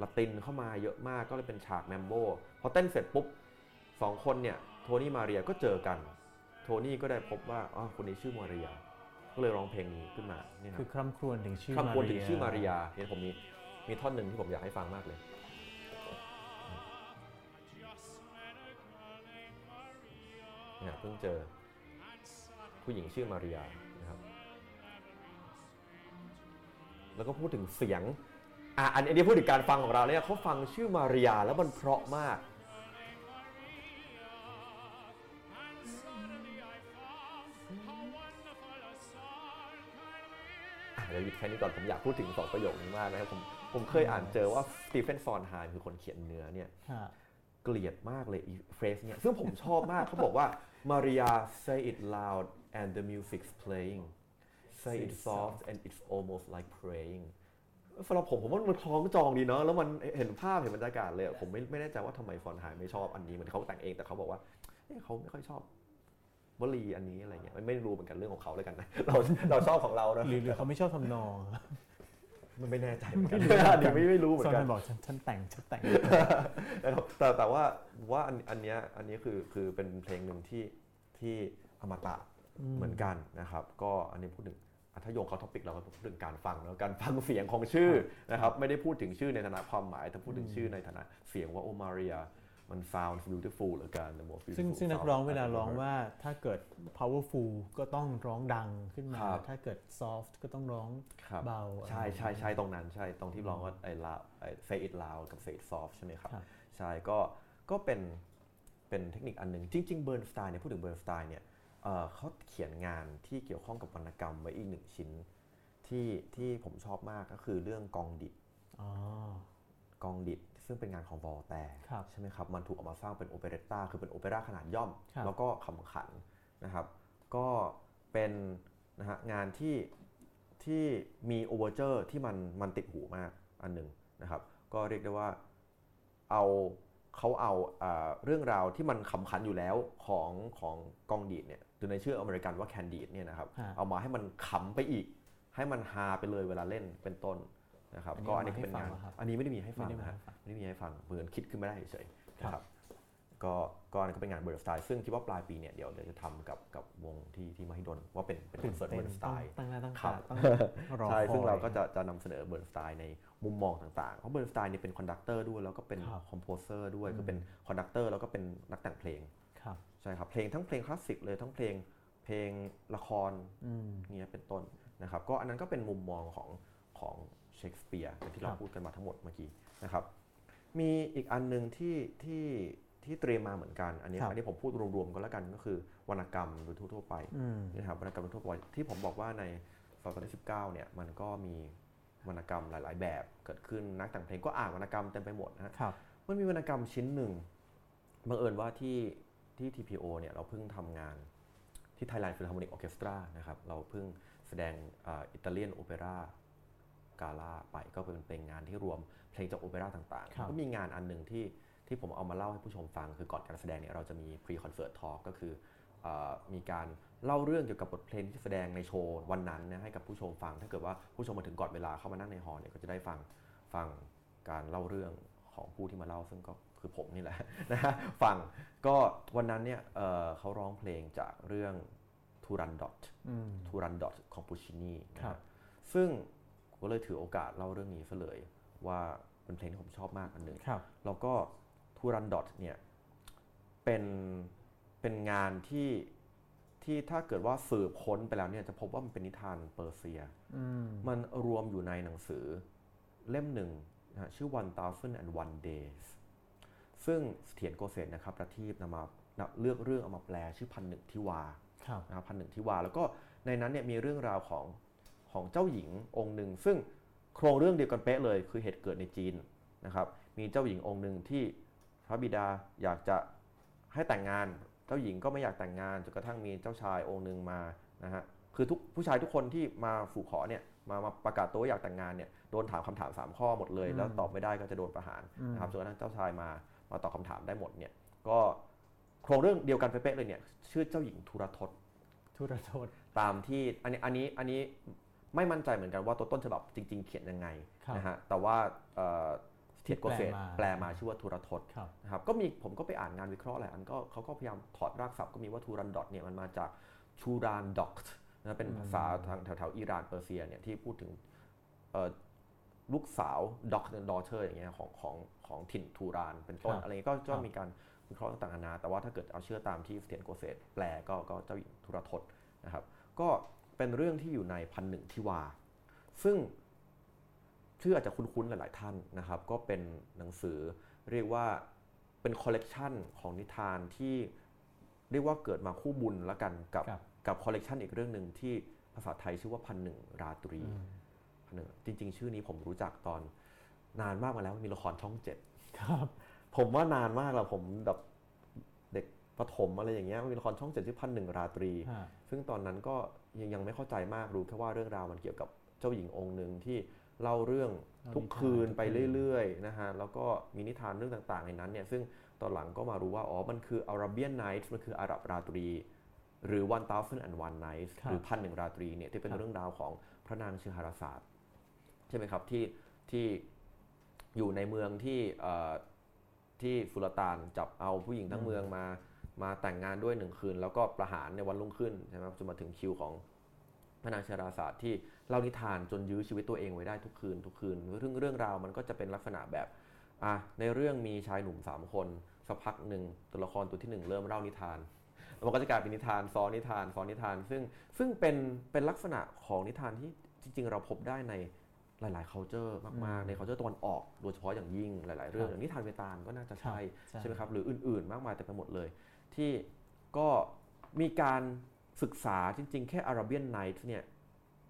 ละตินเข้ามาเยอะมากก็เลยเป็นฉาก mambo พอเต้นเสร็จปุ๊บสองคนเนี่ยโทนี่มาเรียก็เจอกัน โทนี่ก็ได้พบว่าอ๋อคนนี้ชื่อมาเรีย ก็เลยร้องเพลงนี้ขึ้นมาเนี่ยคคืรัอบคร่ำครวญถึงชื่อคำควรถึงเรียชื่อมาริยาเนี่ยผมมีมีท่อนหนึ่งที่ผมอยากให้ฟังมากเลย เนี่ยเพิ่งเจอผู้หญิงชื่อมาริยานะครับ แล้วก็พูดถึงเสียง อะอันนี้พูดถึงการฟังของเราเนี่ยเขาฟังชื่อมาริยาแล้วมันเพราะมากอะเดี๋ยวหยุดแค่นี้ก่อนผมอยากพูดถึงสองประโยคนี้มากนะครับผมผมเคยอ่านเจอว่าสตีเฟนซอนด์ไฮม์คือคนเขียนเนื้อเนี่ยฮะเกลียดมากเลยไอ้ phrase เนี่ยซึ่งผมชอบมากเขาบอกว่า Maria say it loud and the music's playing say it soft and it's almost like praying สำหรับผมผมว่ามันคล้องจองดีเนาะแล้วมันเห็นภาพเห็นบรรยากาศเลยอะผมไม่ไม่แน่ใจว่าทำไมซอนด์ไฮม์ไม่ชอบอันนี้เหมือนเขาแต่งเองแต่เขาบอกว่าเอ๊ะเขาไม่ค่อยชอบวลีอันนี้อะไรเงี้ยไม่รู้เหมือนกันเรื่องของเขาแล้วกันนะเราเราชอบของเรานะหรือหรือเขาไม่ชอบทำนองมันไม่แน่ใจเหมือนกันอันนี้ไม่ไม่รู้เหมือซอนนกัมันนบอกฉันฉันแต่งฉันแต่งนะครับแต่แต่ว่าว่าอันอันเนี้ยอันนี้คือคือเป็นเพลงหนึ่งที่ที่อมตะเหมือนกันนะครับ ก็อันนี้พูดถึงอะ ถ้าโยงเขาท็อปิกเราก็พูดถึงการฟังแล้วการฟังเสียงของชื่อนะครับไม่ได้พูดถึงชื่อในฐานะความหมายแต่พูดถึงชื่อในฐานะเสียงว่าโอมาเรียมัน sounds beautiful เหลือเกิน the most ซึ่ง beautiful ซึ่งนัก sound ร้องเวลา I've ever ร้อง heard ว่าถ้าเกิด powerful ก็ต้องร้องดังขึ้นมาครับถ้าเกิด soft ก็ต้องร้องครับเบา ใช่ใช่ใช่ตรงนั้นใช่ตรงที่ร้องว่าไอ้ loud ไอ้ say it loud กับ say it soft ใช่ไหมครับครับ ใช่ก็ก็เป็นเป็นเทคนิคอันหนึ่งจริง ๆ เบิร์นสไตน์เนี่ยพูดถึงเบิร์นสไตน์เนี่ย เอ่อเขาเขียนงานที่เกี่ยวข้องกับวรรณกรรมไว้อีกหนึ่งชิ้น ที่ที่ผมชอบมากก็คือเรื่องกองดิดอ๋อก็องดิดซึ่งเป็นงานของวอลแตร์ครับใช่ไหมครับ มันถูกเอามาสร้างเป็น operetta คือเป็นโอเปร่าขนาดย่อมครับแล้วก็ขำขันนะครับ ก็เป็นนะฮะงานที่ที่มีโอเวอร์เจอร์ที่มันมันติดหูมากอันหนึ่งนะครับ ก็เรียกได้ว่าเอาเขาเอาอ่าเรื่องราวที่มันขำขันอยู่แล้วของของก็องดิดเนี่ย หรือในชื่ออเมริกันว่า Candide เนี่ยนะครับฮะเอามาให้มันขำไปอีก ให้มันฮาไปเลยเวลาเล่นเป็นต้นนะครับอันนี้ก็อันนี้เอามาให้เป็นงานฟังเหรอครับอันนี้ไม่ได้มีให้ฟังไม่ได้มีนะฮะให้ฟังไม่ได้มีให้ฟังเหมือนคิดขึ้นไม่ได้เฉยๆครับนะครับก็ก็อันนนก็เป็นงานเบิร์นสไตน์ซึ่งคิดว่าปลายปีเนี่ยเดี๋ยวเดี๋ยวจะทำกับกับวงที่ที่มหิดลว่าเป็นเป็นคอนเสิร์ตเบิร์นสไตน์ตั้งหน้าตั้งตาครับต้องรอใช่ซึ่งคอยเราก็จะจะนำเสนอเบิร์นสไตน์ในมุมมองต่างๆ เพราะเบิร์นสไตน์เนี่ยเป็น conductor ด้วยแล้วก็เป็นครับ composer ด้วยอืมก็เป็น conductor แล้วก็เป็นนักแต่งเพลงครับ ใช่ครับเพลงทั้งเพลงคลาสสิกเลยทั้งเพลงเพลงละครอืมเงี้ยเป็นต้นนะครับ ก็อันนั้นก็เป็นมุมมองของของเชชคสเปียร์ที่เราครับพูดกันมาทั้งหมดเมื่อกี้นะครับมีอีกอันหนึ่งที่ที่ที่เตรียมมาเหมือนกัน อันนี้ครับอันนี้ผมพูดรวมๆก็แล้วกันก็คือวรรณกรรมโดยทั่ว ๆ ไปอืมนะครับวรรณกรรมโดยทั่วไปที่ผมบอกว่าในศตวรรษที่19เนี่ยมันก็มีวรรณกรรมหลาย ๆ แบบเกิดขึ้นนักแต่งเพลงก็อ่านวรรณกรรมเต็มไปหมดนะฮะครับมันมีวรรณกรรมชิ้นหนึ่งบังเอิญว่าที่ ที่ TPO เนี่ยเราเพิ่งทำงานที่ Thailand Philharmonic Orchestra นะครับ เราเพิ่งแสดงอิตาเลียนโอเปร่ากาล่าไปก็เป็นเป็นงานที่รวมเพลงจากโอเปร่าต่างครับๆก็มีงานอันหนึ่งที่ที่ผมเอามาเล่าให้ผู้ชมฟัง คือก่อนการแสดงเนี่ยเราจะมี pre concert talk ก็คือเออมีการเล่าเรื่องเกี่ยวกับบทเพลงที่แสดงในโชว์วันนั้นนะให้กับผู้ชมฟัง ถ้าเกิดว่าผู้ชมมาถึงก่อนเวลาเข้ามานั่งในฮอลล์เนี่ยก็จะได้ฟังฟังการเล่าเรื่องของผู้ที่มาเล่าซึ่งก็ คือผมนี่แหละนะฮะฟังก็วันนั้นเนี่ยเอ่อเขาร้องเพลงจากเรื่องทูรันดอทอืมทูรันดอทของปูชินีนะครัฮะบซึ่งผมก็เลยถือโอกาสเล่าเรื่องนี้ซะเลยว่าเป็นเพลงที่ผมชอบมากอันหนึ่งครับแล้วก็ทูรันดอทเนี่ยเป็นเป็นงานที่ที่ถ้าเกิดว่าสืบค้นไปแล้วเนี่ยจะพบว่ามันเป็นนิทานเปอร์เซียอืมมันรวมอยู่ในหนังสือเล่มหนึ่งนะฮะชื่อ One Thousand and One Days ซึ่งเสถียรโกเศษนะครับประทีปนำมาเลือกเรื่องเอามาแปลชื่อพันหนึ่งทิวาครับนะครับพันหนึ่งทิวา แล้วก็ในนั้นเนี่ยมีเรื่องราวของของเจ้าหญิงองค์หนึ่ง ซึ่งโครงเรื่องเดียวกันเป๊ะเลย คือเหตุเกิดในจีนนะครับมีเจ้าหญิงองค์หนึ่งที่พระบิดาอยากจะให้แต่งงาน เจ้าหญิงก็ไม่อยากแต่งงานจนกระทั่งมีเจ้าชายองค์หนึ่งมานะฮะคือทุกผู้ชายทุกคนที่มาสู่ขอเนี่ยมามาประกาศตัวว่าอยากแต่งงานเนี่ยโดนถามคำถาม 3 ข้อหมดเลย แล้วตอบไม่ได้ก็จะโดนประหารนะครับจนกระทั่งเจ้าชายมา มาตอบคำถามได้หมดเนี่ยก็โครงเรื่องเดียวกันเป๊ะๆเลยเนี่ยชื่อเจ้าหญิงทุรทศทุรโทษตามที่อันนี้อันนี้อันนี้ไม่มั่นใจเหมือนกันว่าตัวต้นฉบับจริง ๆ เขียนยังไงครับนะฮะแต่ว่าเอ่อเทียนโกเศษที่แปแปลลมามาชื่อว่าทุรทศครับนะครับก็มีผมก็ไปอ่านงานวิเคราะห์หลายอันก็เขาก็พยายามถอดรากศัพท์ก็มีว่าทูรันดอทเนี่ยมันมาจากชูรานดอกนะเป็นภาษาทางแถวๆอิหร่านเปอร์เซียเนี่ยที่พูดถึงเอ่อ ลูกสาวด็อกดอเตอร์อย่างเงี้ยของของของถิ่นทูรานเป็นต้นครับอะไรเงี้ยก็ครัก็บมีการวิเคราะห์ต่างๆนานาแต่ว่าถ้าเกิดเอาเชื่อตามที่เสถียรโกเศษแปลก็ก็เจ้าหญิงทุรทศนะครับก็เป็นเรื่องที่อยู่ในพันหนึ่งทิวา ซึ่งชื่ออาจจะคุ้นๆหลายๆท่านนะครับ ก็เป็นหนังสือเรียกว่าเป็นคอลเลกชันของนิทานที่เรียกว่าเกิดมาคู่บุญละกันกับครับกับคอลเลกชันอีกเรื่องหนึ่งที่ภาษาไทยชื่อว่าพันหนึ่งราตรีพัน หนึ่งจริง ๆ ชื่อนี้ผมรู้จักตอนนานมากมาแล้วมีละครช่องเจ็ดครับผมว่านานมากแล้วผมแบบเด็กประถมอะไรอย่างเงี้ยมีละครช่องเจ็ดชื่อพันหนึ่งราตรีฮะซึ่งตอนนั้นก็ยังยังไม่เข้าใจมากรู้แค่ว่าเรื่องราวมันเกี่ยวกับเจ้าหญิงองค์หนึ่งที่เล่าเรื่องทุกคืนไปเรื่อยๆนะฮะแล้วก็มีนิทานเรื่องต่างๆในนั้นเนี่ยซึ่งตอนหลังก็มารู้ว่าอ๋อมันคือ Arabian Nights มันคืออาหรับราตรี หรือ One Thousand and One Nights ครับหรือพันหนึ่งราตรีเนี่ยที่เป็นครับเรื่องราวของพระนางเชหาราศาสตร์ใช่ไหมครับที่ที่อยู่ในเมืองที่เอ่อที่สุลต่านจับเอาผู้หญิงทั้งเมืองมามาแต่งงานด้วยหนึ่งคืน แล้วก็ประหารในวันรุ่งขึ้นใช่ไหมครับจนมาถึงคิวของพระนางชราศาสตร์ที่เล่านิทานจนยื้อชีวิตตัวเองไว้ได้ทุกคืนทุกคืนเรื่องเรื่องราวมันก็จะเป็นลักษณะแบบอะในเรื่องมีชายหนุ่มสามคนสักพักหนึ่งตัวละครตัวที่หนึ่งเริ่มเล่านิทานแล้วมันก็จะกลายเป็นนิทานซ้อนนิทานซ้อนนิทาน ซึ่งซึ่งเป็นเป็นลักษณะของนิทานที่จริง ๆ เราพบได้ใน หลาย ๆ culture มาก ๆ ใน culture ตะวันออก โดยเฉพาะอย่างยิ่งหลาย ๆ เรื่องอย่างนิทานเวตาลก็น่าจะใช่ใช่ใช่ไหมครับหรืออื่น ๆ มากมายแต่ไปหมดเลย ที่ก็มีการศึกษาจริง ๆ แค่ Arabian Nights เนี่ย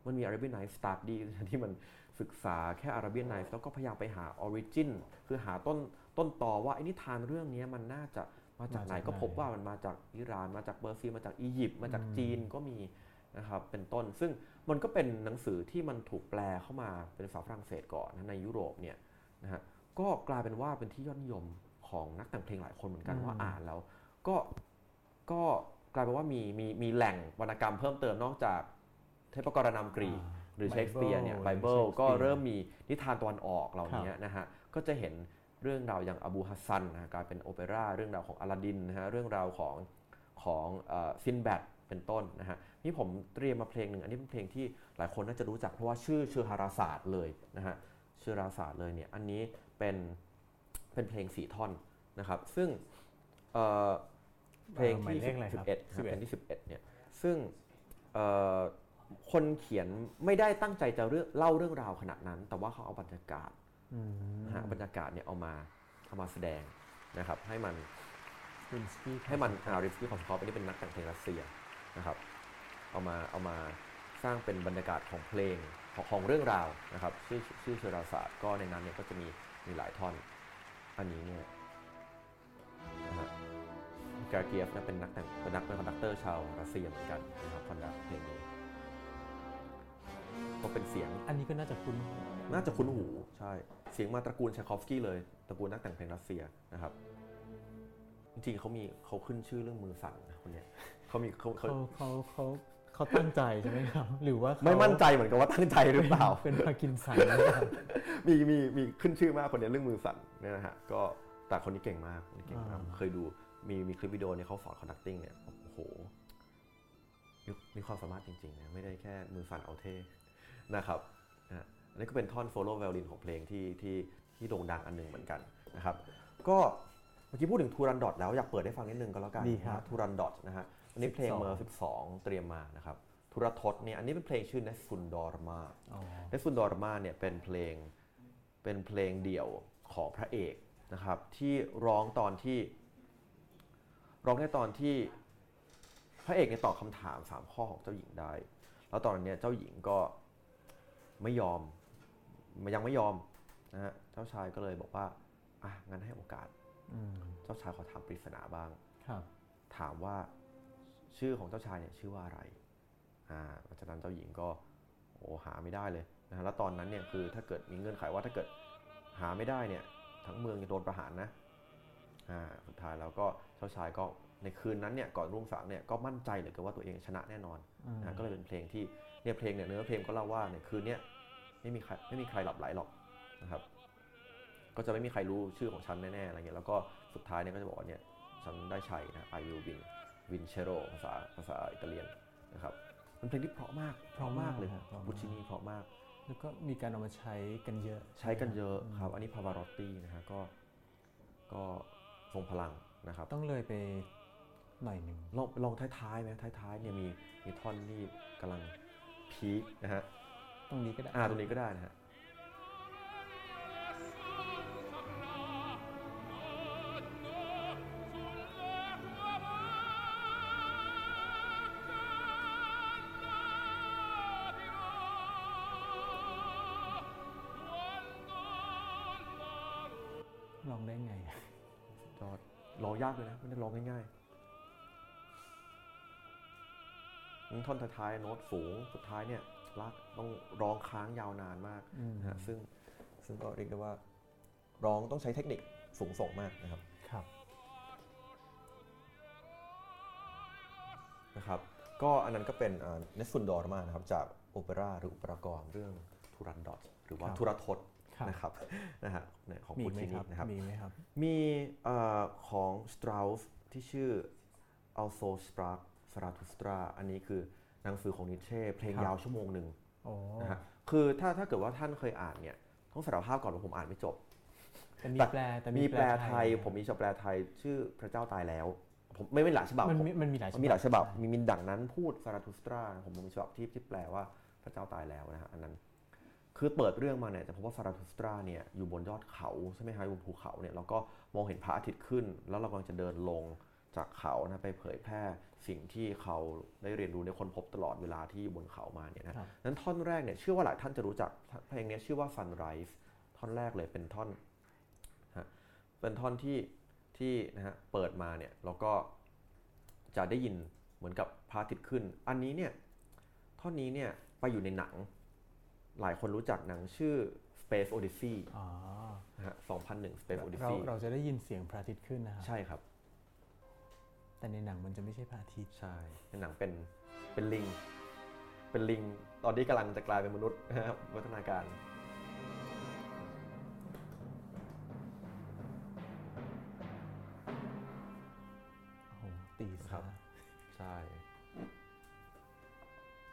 มันมี Arabian Nights Study ที่มันศึกษาแค่ Arabian Nights แล้วก็พยายามไปหา Origin คือหาต้นต้นตอว่าไอ้นิทานเรื่องนี้มันน่าจะมาจากไหนมาจากไหนก็พบว่ามันมาจากอิหร่าน มาจากเปอร์เซียมาจากอียิปต์มาจากจีนก็มีนะครับเป็นต้น ซึ่ง มันก็เป็นหนังสือที่มันถูกแปลเข้ามาเป็นภาษาฝรั่งเศสก่อนนะในยุโรปเนี่ยนะฮะก็กลายเป็นว่าเป็นที่ยอดนิยมของนักแต่งเพลงหลายคนเหมือนกันอืมว่าอ่านแล้ว ก็ก็กลายเป็นว่ามีมีมีแหล่งวรรณกรรมเพิ่มเติมนอกจากเทพกรนามกรีกอ่าหรือเชคสเปียร์เนี่ยไบ Bible เบิลหรือก็ Shakespeare เริ่มมีนิทานตะวันออกเหล่านี้นะฮะก็จะเห็นเรื่องราวอย่างอบูฮัสซันนะฮะกลายเป็นโอเปร่าเรื่องราวของอลาดินนะฮะเรื่องราวของของซินแบด เป็นต้นนะฮะนี่ผมเตรียมมาเพลงหนึ่งอันนี้เป็นเพลงที่หลายคนน่าจะรู้จักเพราะว่าชื่อชื่อฮาราศาสตร์เลยนะฮะชื่อฮาราศาสตร์เลยเนี่ยอันนี้เป็นเป็นเพลงสี่ท่อนนะครับซึ่งเอ่อเพลงหมายที่เลขอะไรครับ11นะครับเพลงที่11เนี่ยซึ่งเอ่อคคนเขียนไม่ได้ตั้งใจจะเรื่องเล่าเรื่องราวขนาดนั้น แต่ว่าเขาเอาบรรยากาศอืมนะฮะบรรยากาศเนี่ยเอามาเอามาแสดงนะครับให้มันรินสกี้ให้มันอาริสกี้คอสคอฟอันนี้เป็นนักแต่งเพลงรัสเซีย นะครับ เอามาเอามาสร้างเป็นบรรยากาศของเพลงของของเรื่องราวนะครับชื่อชื่อซาราธุสตราก็ในนั้นเนี่ยก็จะมีมีหลายท่อน อันนี้เนี่ยนะฮะเกอร์เกียฟเนี่ยเป็นนักแต่งเป็นนักเป็น conductor ชาวรัสเซียเหมือนกันนะครับ conduct เพลงนี้ก็เป็นเสียงอันนี้ก็น่าจะคุ้นน่าจะคุ้นหูใช่เสียงมาตระกูลไชคอฟสกี้เลยตระกูลนักแต่งเพลงรัสเซียนะครับจริงๆเขามีเขาขึ้นชื่อเรื่องมือสั่นนะคนเนี้ย เขามีเขาเขาเขาเขาเขาเขาตั้งใจใช่ไหมครับ หรือว่าเขาไม่มั่นใจเหมือนกันว่าตั้งใจหรือเปล่า เป็นพาร์กินสันหรือเปล่ามีมีมีขึ้นชื่อมากคนเนี้ยเรื่องมือสั่นเนี่ยนะฮะก็แต่คนนี้เก่งมากคนนี้เก่งมากอ่าเคยดูมีมีคลิปวิดีโอเนี่ยเขาสอน conducting เนี่ยโอ้โหมีมีความสามารถจริงๆนะไม่ได้แค่มือสั่นเอาเท่นะครับนะฮะอันนี้ก็เป็นท่อนโซโล่ไวโอลินของเพลงที่ที่ที่โด่งดังอันหนึงเหมือนกันนะครับ ก็เมื่อกี้พูดถึงทูรันดอทแล้วอยากเปิดให้ฟังนิดนึงก็แล้วกันดีครับทูรันดอทนะฮะ อันนี้เพลง12เมอร์12 เตรียมมานะครับทุรทศเนี่ยอันนี้เป็นเพลงชื่อ n e s f u n d o r m a อ๋อเนสฟุนดอร์มาเนี่ยเป็นเพลงเป็นเพลงเดี่ยวของพระเอกนะครับ ที่ร้องตอนที่ ร้องได้ตอนที่พระเอกเนี่ยตอบคำถามสามข้อของเจ้าหญิงได้ แล้วตอนนั้นเนี่ยเจ้าหญิงก็ไม่ยอมยังไม่ยอมนะฮะเจ้าชายก็เลยบอกว่าอะงั้นให้โอกาสอืมเจ้าชายขอถามปริศนาบ้างครับถามว่า ชื่อของเจ้าชายเนี่ยชื่อว่าอะไรอ่าเพราะฉะนั้นเจ้าหญิงก็โอ้หาไม่ได้เลยนะฮะแล้วตอนนั้นเนี่ยคือถ้าเกิดมีเงื่อนไขว่าถ้าเกิดหาไม่ได้เนี่ยทั้งเมืองจะโดนประหารนะอ่าสุดท้ายแล้วก็เจ้าชายก็ในคืนนั้นเนี่ยก่อนรุ่งสางเนี่ยก็มั่นใจเหลยเกินว่าตัวเองชนะแน่นอนอืมนะฮะก็เลยเป็นเพลงที่เนี่ยเพลงเนี่ยเนื้อเพลงก็เล่าว่าในคืนเนี้ยไม่มีใครไม่มีใครหลับไหลหรอกนะครับ ก็จะไม่มีใครรู้ชื่อของฉันแน่ๆอะไรเงี้ยแล้วก็สุดท้ายเนี่ยก็จะบอกว่าเนี่ยฉันได้ชัยนะ I will win Vincero ภาษาภาษาอิตาเลียนนะครับมันเพลงที่เพราะมากเพราะมากเลยครับเพราะมากบุชินีเพราะมาก แล้วก็มีการเอามาใช้กันเยอะ ใช้กันเยอะครับ อันนี้พาวารอตตี้นะฮะก็ก็ทรงพลังนะครับ ต้องเลยไปหน่อยหนึ่งลองลองท้ายๆไหมท้ายๆเนี่ยมีมีท่อนที่กำลังพีคนะฮะตรงนี้ก็ได้อ่าตรงนี้ก็ได้นะฮะ องยากเลยนะไม่ได้ร้องง่ายๆท่อนท้ายๆโน้ตสูงสุดท้ายเนี่ยลากต้องร้องค้างยาวนานมากอืมนะฮะซึ่งซึ่งก็เรียกได้ว่าร้องต้องใช้เทคนิคสูงส่งมากนะครับครับนะครับ ก็อันนั้นก็เป็นเนสฟุนดอร์มานะครับจากโอเปร่าหรืออุปรากรเรื่องทูรันดอทหรือว่าครับทุรทศครับ นะครับนะฮะเนี่ยของมีปูไหมชิคนีรับนะครับมีไหมครับ มีเอ่อของ Strauss ที่ชื่อ Also Sprach Zarathustra อันนี้คือหนังสือของนิเช่เพลงครับยาวชั่วโมงหนึ่งโอ้นะฮะคือถ้าถ้าเกิดว่าท่านเคยอ่านเนี่ยต้องสารภาพก่อนว่าผมอ่านไม่จบแต่มีแต่แปลแต่มีแปลไทยนะผมมีฉบับแปลไทยชื่อพระเจ้าตายแล้ว ผมไม่ไม่หลายฉบับมันผมมีมันมีหลายมันมีหลายฉบับมีมินดังนั้นพูดซาราทูสตราผมมีฉบับที่ที่แปลว่าพระเจ้าตายแล้วนะฮะอันนั้น คือเปิดเรื่องมาเนี่ยจะพบว่าซาราทูสตราเนี่ยอยู่บนยอดเขาใช่ไหมฮะอยู่บนภูเขาเนี่ยเราก็มองเห็นพระอาทิตย์ขึ้น แล้วเรากำลังจะเดินลงจากเขานะไปเผยแพร่สิ่งที่เขาได้เรียนรู้ได้ค้นพบตลอดเวลาที่อยู่บนเขามาเนี่ยนะครับนั้นท่อนแรกเนี่ยเชื่อว่าหลายท่านจะรู้จักเพลงนี้ชื่อว่า Sunrise ท่อนแรกเลยเป็นท่อนฮะเป็นท่อนที่ที่นะฮะเปิดมาเนี่ยแล้วก็จะได้ยินเหมือนกับพระอาทิตย์ขึ้น อันนี้เนี่ยท่อนนี้เนี่ยไปอยู่ในหนัง หลายคนรู้จักหนังชื่อ Space Odyssey อ๋อนะฮะ2001 Space เรา Odyssey เราจะได้ยินเสียงพระอาทิตย์ขึ้นนะครับ ใช่ครับ แต่ในหนังมันจะไม่ใช่พระอาทิตย์ ใช่ในหนังเป็นเป็นลิง เป็นลิง ตอนนี้กำลังจะกลายเป็นมนุษย์นะครับวัฒนาการ โอ้โห ตีซะครับใช่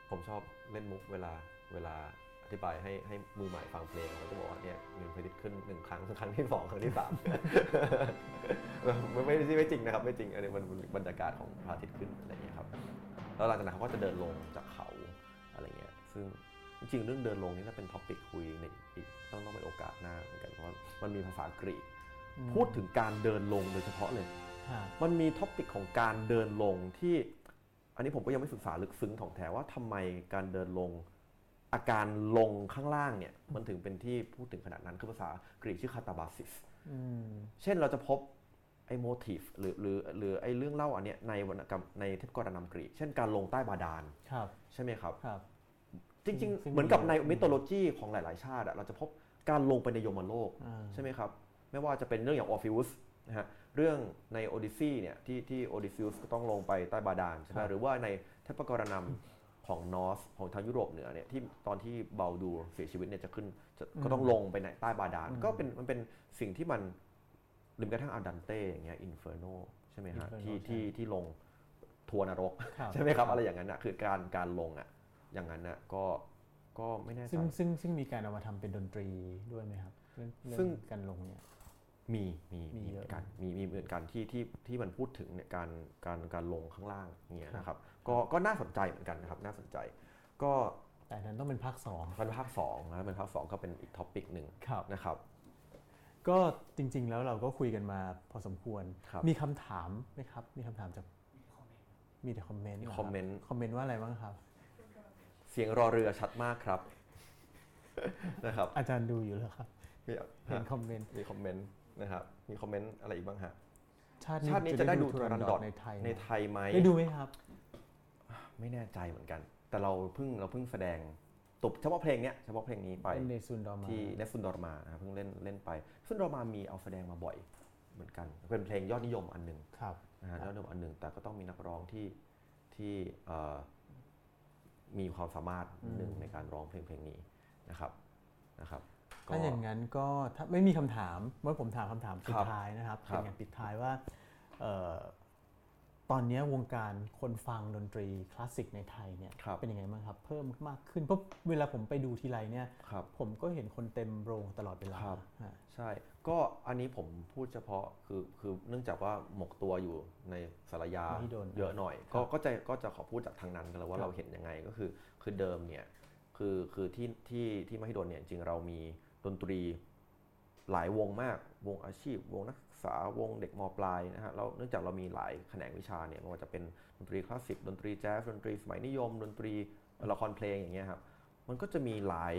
ผมชอบเล่นมุกเวลาเวลาอ ธิบายให้ให้มือใหม่ฟังเพลงเขาจะบอกว่าเนี่ย end credit ขึ้นหนึ่งครั้งครั้งที่สองครั้งที่สามไม่ไม่ไม่ไม่จริงนะครับ ไม่จริงอันนี้มันบรรยากาศของพระอาทิตย์ขึ้นอะไรอย่างเงี้ยครับแล้วหลังจากนั้นเขาก็จะเดินลงจากเขาอะไรเงี้ยซึ่งจริงๆเรื่องเดินลงนี่น่าเป็น topic คุยในอีกต้องต้องเป็นโอกาสหน้าเหมือนกันเพราะว่ามันมีภาษากรีกอืมพูดถึงการเดินลงโดยเฉพาะเลยฮะมันมี topic ของการเดินลงที่ อันนี้ผมก็ยังไม่ศึกษาลึกซึ้งถ่องแท้ว่าทำไมการเดินลง อาการลงข้างล่างเนี่ยมันถึงเป็นที่พูดถึงขนาดนั้นคือภาษากรีกชื่อ katabasis อืมเช่นเราจะพบไอ้ motif หรือหรือหรือไอ้เรื่องเล่าอันเนี้ยในวรรณกรรมในเทพปกรณัมกรีก เช่นการลงใต้บาดาลครับใช่ไหมครับครับจริงซึ่งๆ เหมือนกับในอืม mytho logy ของหลาย ๆ ชาติอะเราจะพบการลงไปในยมโลกอ่าใช่ไหมครับ ไม่ว่าจะเป็นเรื่องอย่างออร์ฟิอุสนะฮะเรื่องในโอดิสซีเนี่ยที่ที่โอดิสซิอุสก็ต้องลงไปใต้บาดาลใช่ไหมครับหรือว่าในเทพปกรณัม ของ Norse ของทางยุโรปเหนือเนี่ยที่ตอนที่บัลเดอร์เสียชีวิตเนี่ยจะขึ้นจะก็ต้องลงไปในใต้บาดาลก็เป็นมันเป็นสิ่งที่มันหรือกระทั่งอ้าดันเต้อย่างเงี้ย Inferno ใช่ไหมฮะ Inferno ที่ใช่ที่ที่ลงทัวร์นรกครับใช่ไหมครับ อะไรอย่างนั้นอะคือการการลงอะอย่างนั้นอะก็ก็ไม่แน่ใจซึ่งซึ่งซึ่งมีการเอามาทำเป็นดนตรีด้วยไหมครับ เรื่องเรื่องซึ่งการลงเนี่ย มีมีมีมีเยเหอะมือนกันมีมีเหมือนกันที่ที่ที่มันพูดถึงเนี่ยการการการลงข้างล่างเนี่ยครับนะครับก็ก็น่าสนใจเหมือนกันนะครับน่าสนใจ ก็แต่อันนั้นต้องเป็นภาคสองมันภาคสองนะเป็นภาคสองก็เป็นอีกท็อปิกหนึ่งครับนะครับก็จริงๆแล้วเราก็คุยกันมาพอสมควรครับมีคำถามไหมครับ มีคำถามจากมีแต่คอมเมนต์มีหรคอมเมนต์คอมเมนต์ว่าอะไรบ้างครับ เสียงรอเรือชัดมากครับนะครับ อาจารย์ดูอยู่แล้วครับมีเห็นฮะคอมเมนต์มีคอมเมนต์ นะครับมีคอมเมนต์อะไรอีกบ้างฮะชาติชาตินี้จะได้ดูทูทูรัรันนดดออททในไทยในไทยไหมได้ดูไหมครับ ไม่แน่ใจเหมือนกัน แต่เราเพิ่งเราเพิ่งแสดงจบเฉพาะเพลงเนี้ยเฉพาะเพลงนี้ไปเป็น Nessun dorma ที่ Nessun dorma นะครับเพิ่งเล่นเล่นไปซุนดอร์มามีเอาแสดงมาบ่อยเหมือนกัน เป็นเพลงยอดนิยมอันหนึ่งครับนะฮะยอดนิยมอันหนึ่งแต่ก็ต้องมีนักร้องที่ที่เอ่อมีความสามารถหนึ่งในการร้องเพลงเพลงนี้นะครับนะครับก็ ถ้าอย่างนั้นก็ถ้าไม่มีคำถามเมื่อผมถามคำถามสุดครับท้ายนะครับครัเป็บนการปิดท้ายว่าเอ่อตอนนี้วงการคนฟังดนตรีคลาสสิกในไทยเนี่ยครับเป็นยังไงบ้างครับ เพิ่มมากขึ้นเพราะเวลาผมไปดูทีไรเนี่ยครับผมก็เห็นคนเต็มโรงตลอดเวลาครับฮะใช่ ก็อันนี้ผมพูดเฉพาะคือคือเนื่องจากว่าหมกตัวอยู่ในสารยามหิดลเยอะหน่อย ก็ก็จะก็จะขอพูดจากทางนั้นกันเลยว่าครับเราเห็นยังไงก็คือคือเดิมเนี่ยคือคือที่ที่ที่มหิดลเนี่ยจริงๆเรามี ดนตรีหลายวงมากวงอาชีพ วงนักศึกษาวงเด็กมปลายนะฮะแล้วเนื่องจากเรามีหลายแขนงวิชาเนี่ยไม่ว่าจะเป็นดนตรีคลาสสิกดนตรีแจ๊สดนตรีสมัยนิยม ดนตรีละครเพลงอย่างเงี้ยครับมันก็จะมีหลาย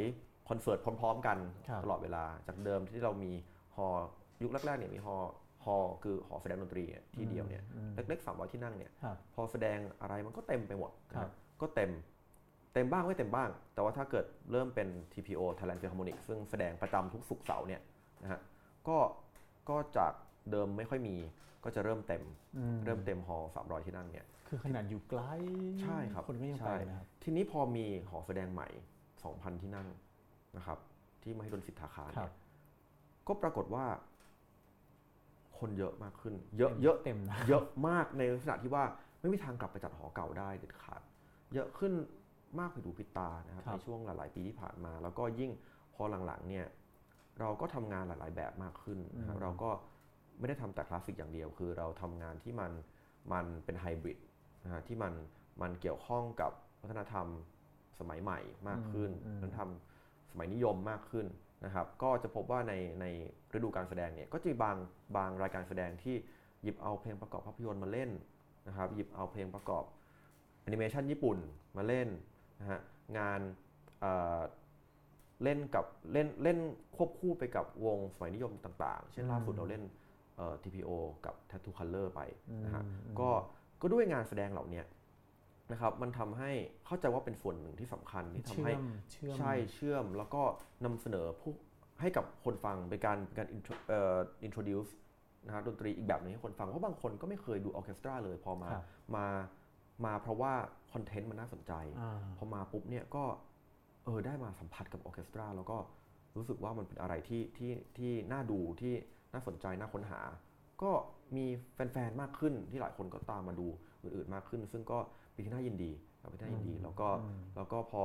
คอนเสิร์ตพร้อม ๆ กันครับตลอดเวลาจากเดิมที่เรามีฮอลล์ยุคแรกๆเนี่ยมีฮอลล์ฮอลล์คือหอแสดงดนตรีเนี่ยที่เดียวเนี่ยอืมเล็กๆสามร้อยที่นั่งเนี่ยครับพอแสดงอะไรมันก็เต็มไปหมดครับนะก็เต็ม เต็มบ้างไม่เต็มบ้าง แต่ว่าถ้าเกิดเริ่มเป็น TPO Thailand Philharmonic ซึ่งแสดงประจำทุกศุกร์เสาร์เนี่ยนะฮะก็ก็จากเดิมไม่ค่อยมีก็จะเริ่มเต็มอืมเริ่มเต็มฮอลล์300 ที่นั่งเนี่ยคือขนาดอยู่ไกลใช่ครับคนก็ยังใช่ไปนะครับทีนี้พอมีหอแสดงใหม่ 2,000 ที่นั่งนะครับ ที่มหิดลสิทธาคารครัเนี่บยก็ปรากฏว่า คนเยอะมากขึ้น เยอะเยอะเต็มนะเยอะมากในลักษณะที่ว่าไม่มีทางกลับไปจัดหอเก่าได้เด็ดขาด เยอะขึ้น มากไปดูพิดตานะครับครับในช่วงหลาย ๆ ปีที่ผ่านมา แล้วก็ยิ่งพอหลัง ๆ เนี่ยเราก็ทำงานหลาย ๆ แบบมากขึ้นนะครับเราก็ไม่ได้ทำแต่คลาสสิกอย่างเดียว คือเราทำงานที่มันมันเป็นไฮบริดนะฮะที่มันมันเกี่ยวข้องกับวัฒนธรรมสมัยใหม่มากขึ้นอืมวัฒนธรรมสมัยนิยมมากขึ้นนะครับ ก็จะพบว่าในในฤดูการแสดงเนี่ยก็จะมีบางบางรายการแสดงที่หยิบเอาเพลงประกอบภาพยนตร์มาเล่นนะครับ หยิบเอาเพลงประกอบแอนิเมชันญี่ปุ่นมาเล่น นะฮะงานเอ่อเล่นกับเล่นเล่นควบคู่ไปกับวงสมัยนิยมต่างๆ เช่นล่าสุดเราเล่นเอ่อ TPO กับ Tattoo Color ไปนะฮะอืมก็ก็ด้วยงานแสดงเหล่าเนี้ยนะครับมันทำให้เข้าใจว่าเป็นส่วนหนึ่งที่สำคัญที่ทำเชื่ให้อมเชื่อมใช่เชื่อมแล้วก็นำเสนอผู้ให้กับคนฟังเป็นการเป็นการ intro เอ่อ introduce นะฮะดนตรีอีกแบบหนึงให้คนฟังเพราะบางคนก็ไม่เคยดูออร์เคสตราเลยพอมาครับมา มาเพราะว่า content มันน่าสนใจอ่าพอมาปุ๊บเนี่ยก็เออได้มาสัมผัสกับออร์เคสตรา แล้วก็รู้สึกว่ามันเป็นอะไรที่ที่ที่น่าดูที่น่าสนใจน่าค้นหา ก็มีแฟนๆมากขึ้นที่หลายคนก็ตามมาดูอื่นๆมากขึ้น ซึ่งก็เป็นที่น่ายินดีครับเป็นที่น่ายินดีอืมแล้วก็อืมแล้วก็พอ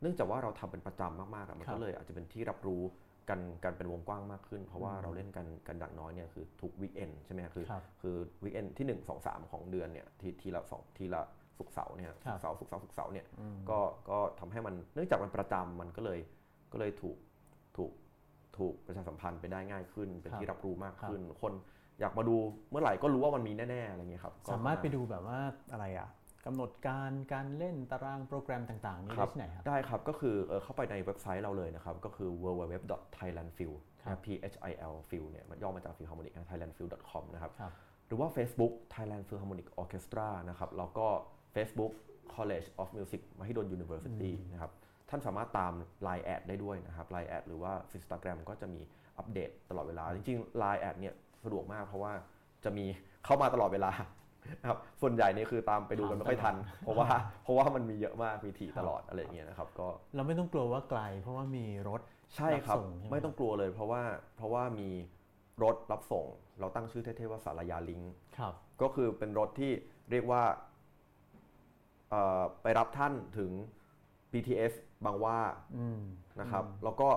เนื่องจากว่าเราทำเป็นประจำมากๆอะมันครัก็เลยอาจจะเป็นที่รับรู้ กันกันเป็นวงกว้างมากขึ้น เพราะว่าอืมเราเล่นกันกันดักน้อยเนี่ยคือทุก weekend ใช่ไหมครับคือครับคือวีคเอนที่ 1 2 3 ของเดือนเนี่ยทีทีละสองทีละศศุกร์เสาร์เนี่ยครัศุบกร์เสาร์ศุกร์เสาร์ศุกร์เสาร์เนี่ยอืมก็ก็ทำให้มันเนื่องจากมันประจำมันก็เลยก็เลยถูกถูกถูกประชาสัมพันธ์ไปได้ง่ายขึ้น เป็นครับที่รับรู้มากครับขึ้น คนอยากมาดูเมื่อไหร่ก็รู้ว่ามันมีแน่ๆอะไรเงี้ยครับก็สามารถไปดูแบบว่าอะไรอะ กำหนดการการเล่นตารางโปรแกรมต่างๆนี่คได้รับที่ไหนครับได้ครับก็คือเอ่อเข้าไปในเว็บไซต์เราเลยนะครับ ก็คือ www.thailandfil ครับ p h i l fil เนี่ยมันย่อมาจาก philharmonic นะ thailandfil.com นะครับครับ หรือว่า Facebook Thailand Philharmonic Orchestra นะครับแล้วก็ Facebook College of Music มหิดล University นะครับท่านสามารถตาม Line แอดได้ด้วยนะครับ Line แอดหรือว่า Instagram ก็จะมีอัปเดตตลอดเวลา จริงๆ Line แอดเนี่ยสะดวกมากเพราะว่าจะมีเข้ามาตลอดเวลา นะครับส่วนใหญ่นี่คือตามไปดูกันไม่ค่อยทัน เพราะว่าเพราะว่ามันมีเยอะมากมีถี่ตลอดอะไรอย่างเงี้ยนะครับก็เราไม่ต้องกลัวว่าไกล เพราะว่ามีรถใช่ครับรับส่งใช่ไหมไม่ต้องกลัวเลย เพราะว่าเพราะว่ามีรถรับส่ง เราตั้งชื่อเท่ๆว่าสารยาลิงครับก็คือเป็นรถที่เรียกว่าเอ่อไปรับท่านถึง BTS บางหว่าอืมนะครับแล้วก็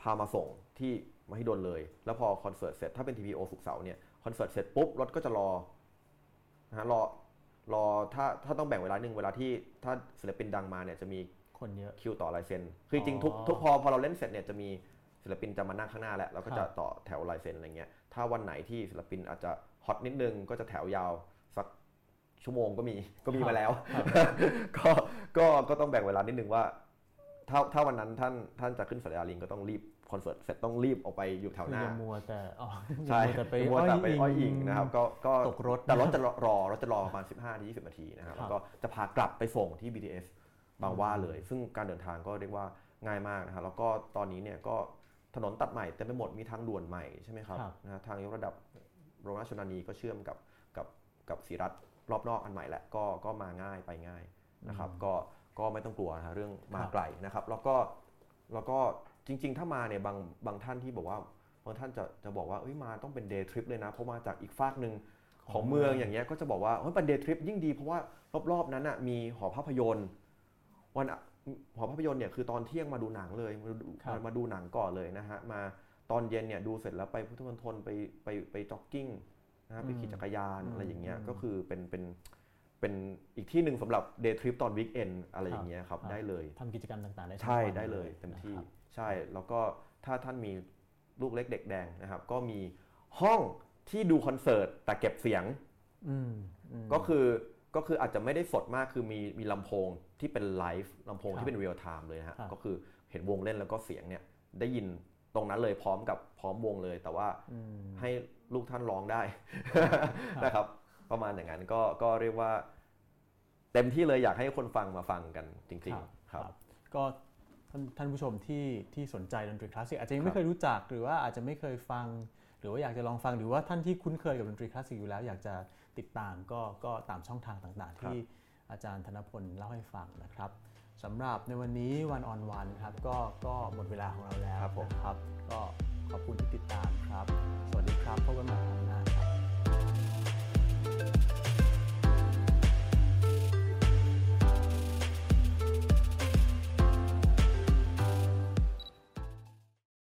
พามาส่งที่มหิดลเลย แล้วพอคอนเสิร์ตเสร็จถ้าเป็น TPO สุกร์เสาร์เนี่ยคอนเสิร์ตเสร็จปุ๊บรถก็จะรอ นะฮะรอรอถ้าถ้าต้องแบ่งเวลาหนึ่งเวลาที่ถ้าศิลปินดังมาเนี่ยจะมีคนเยอะ คิวต่อลายเซ็นคือจริงๆทุกอ๋อทุกพอพอเราเล่นเสร็จเนี่ยจะมีศิลปินจะมานั่งข้างหน้าแล้วเราก็คจะรับต่อแถวลายเซ็นอะไรเงี้ยถ้าวันไหนที่ศิลปินอาจจะฮอตนิดนึงก็จะแถวยาวสักชั่วโมงก็มีก็มีมาแล้ว ก็ก็ก็ต้องแบ่งเวลานิดนึงว่าถ้าถ้าวันนั้นท่านท่านจะขึ้นสัญญาลิงก็ต้องรีบ คอนเสิร์ตเสร็จต้องรีบออกไปอยู่แถวคือหน้าอย่ามัวแต่อ๋อใช่อย่ามัวแต่ไปมัวแต่ไปอ้อยอิงนะครับก็ก็ตกรถแต่รถจะรอรอรถจะรอประมาณ 15ถึง20 นาทีนะครับครับแล้วก็จะพากลับไปส่งที่ BTS บางหว่าเลย ซึ่งการเดินทางก็เรียกว่าง่ายมากนะครับแล้วก็ตอนนี้เนี่ยก็ถนนตัดใหม่เต็มไปหมดมีทางด่วนใหม่ใช่ไหมครับครับนะฮะทางยกระดับโรงราชชนนีก็เชื่อมกับกับกับศรีรัตน์รอบนอกอันใหม่แหละก็ก็มาง่ายไปง่ายนะครับ ก็ก็ไม่ต้องกลัวนะฮะเรื่องมาครับไกลนะครับ แล้วก็แล้วก็ จริง ๆ ถ้ามาเนี่ยบางบางท่านที่บอกว่าบางท่านจะจะบอกว่าเอ้ยมาต้องเป็น day trip เลยนะ เพราะมาจากอีกฟากหนึ่งของเมืองอย่างเงี้ยก็จะบอกว่าเฮ้ยเป็น day trip ยิ่งดีเพราะว่ารอบๆนั้นอะมีหอภาพยนตร์วันอะหอภาพยนตร์เนี่ยคือตอนเที่ยงมาดูหนังเลยมาดูครับมาดูหนังก่อนเลยนะฮะมาตอนเย็นเนี่ยดูเสร็จแล้วไปพุทธมณฑลไปไปไปจ็อกกิ้งนะฮะไปขี่จักรยานอะไรอย่างเงี้ยก็คือเป็นเป็นเป็นอีกที่หนึ่งสำหรับ day trip ตอน weekend อะไรอย่างเงี้ยครับได้เลยทำกิจกรรมต่างๆได้ทั้งใช่วันได้เลยเต็มที่นะครับ ใช่ แล้วก็ถ้าท่านมีลูกเล็กเด็กแดงนะครับ ก็มีห้องที่ดูคอนเสิร์ตแต่เก็บเสียงอืมอืมก็คือก็คืออาจจะไม่ได้สดมากคือมีมีลำโพงที่เป็นไลฟ์ลำโพงครับที่เป็นเรียลไทม์เลยนะฮะครับก็คือเห็นวงเล่นแล้วก็เสียงเนี่ยได้ยินตรงนั้นเลยพร้อมกับพร้อมวงเลย แต่ว่าอืมให้ลูกท่านร้องได้นะครับ ประมาณอย่างนั้นก็ก็เรียกว่า เต็มที่เลยอยากให้คนฟังมาฟังกันจริง ๆ ครับ ก็ท่านท่านผู้ชมที่ที่สนใจดนตรีคลาสสิกอาจจะยังคไม่รับเคยรู้จักหรือว่าอาจจะไม่เคยฟัง หรือว่าอยากจะลองฟังหรือว่าท่านที่คุ้นเคยกับดนตรีคลาสสิกอยู่แล้ว อยากจะติดตามก็ก็ตามช่องทางต่างๆ ที่อาจารย์ธนพลเล่าให้ฟังนะครับสำหรับในวันนี้วันออนวันครับก็ก็หมดเวลาของเราแล้วครับผมนะครับ ก็ขอบคุณที่ติดตามครับ สวัสดีครับพบกันใหม่ครับ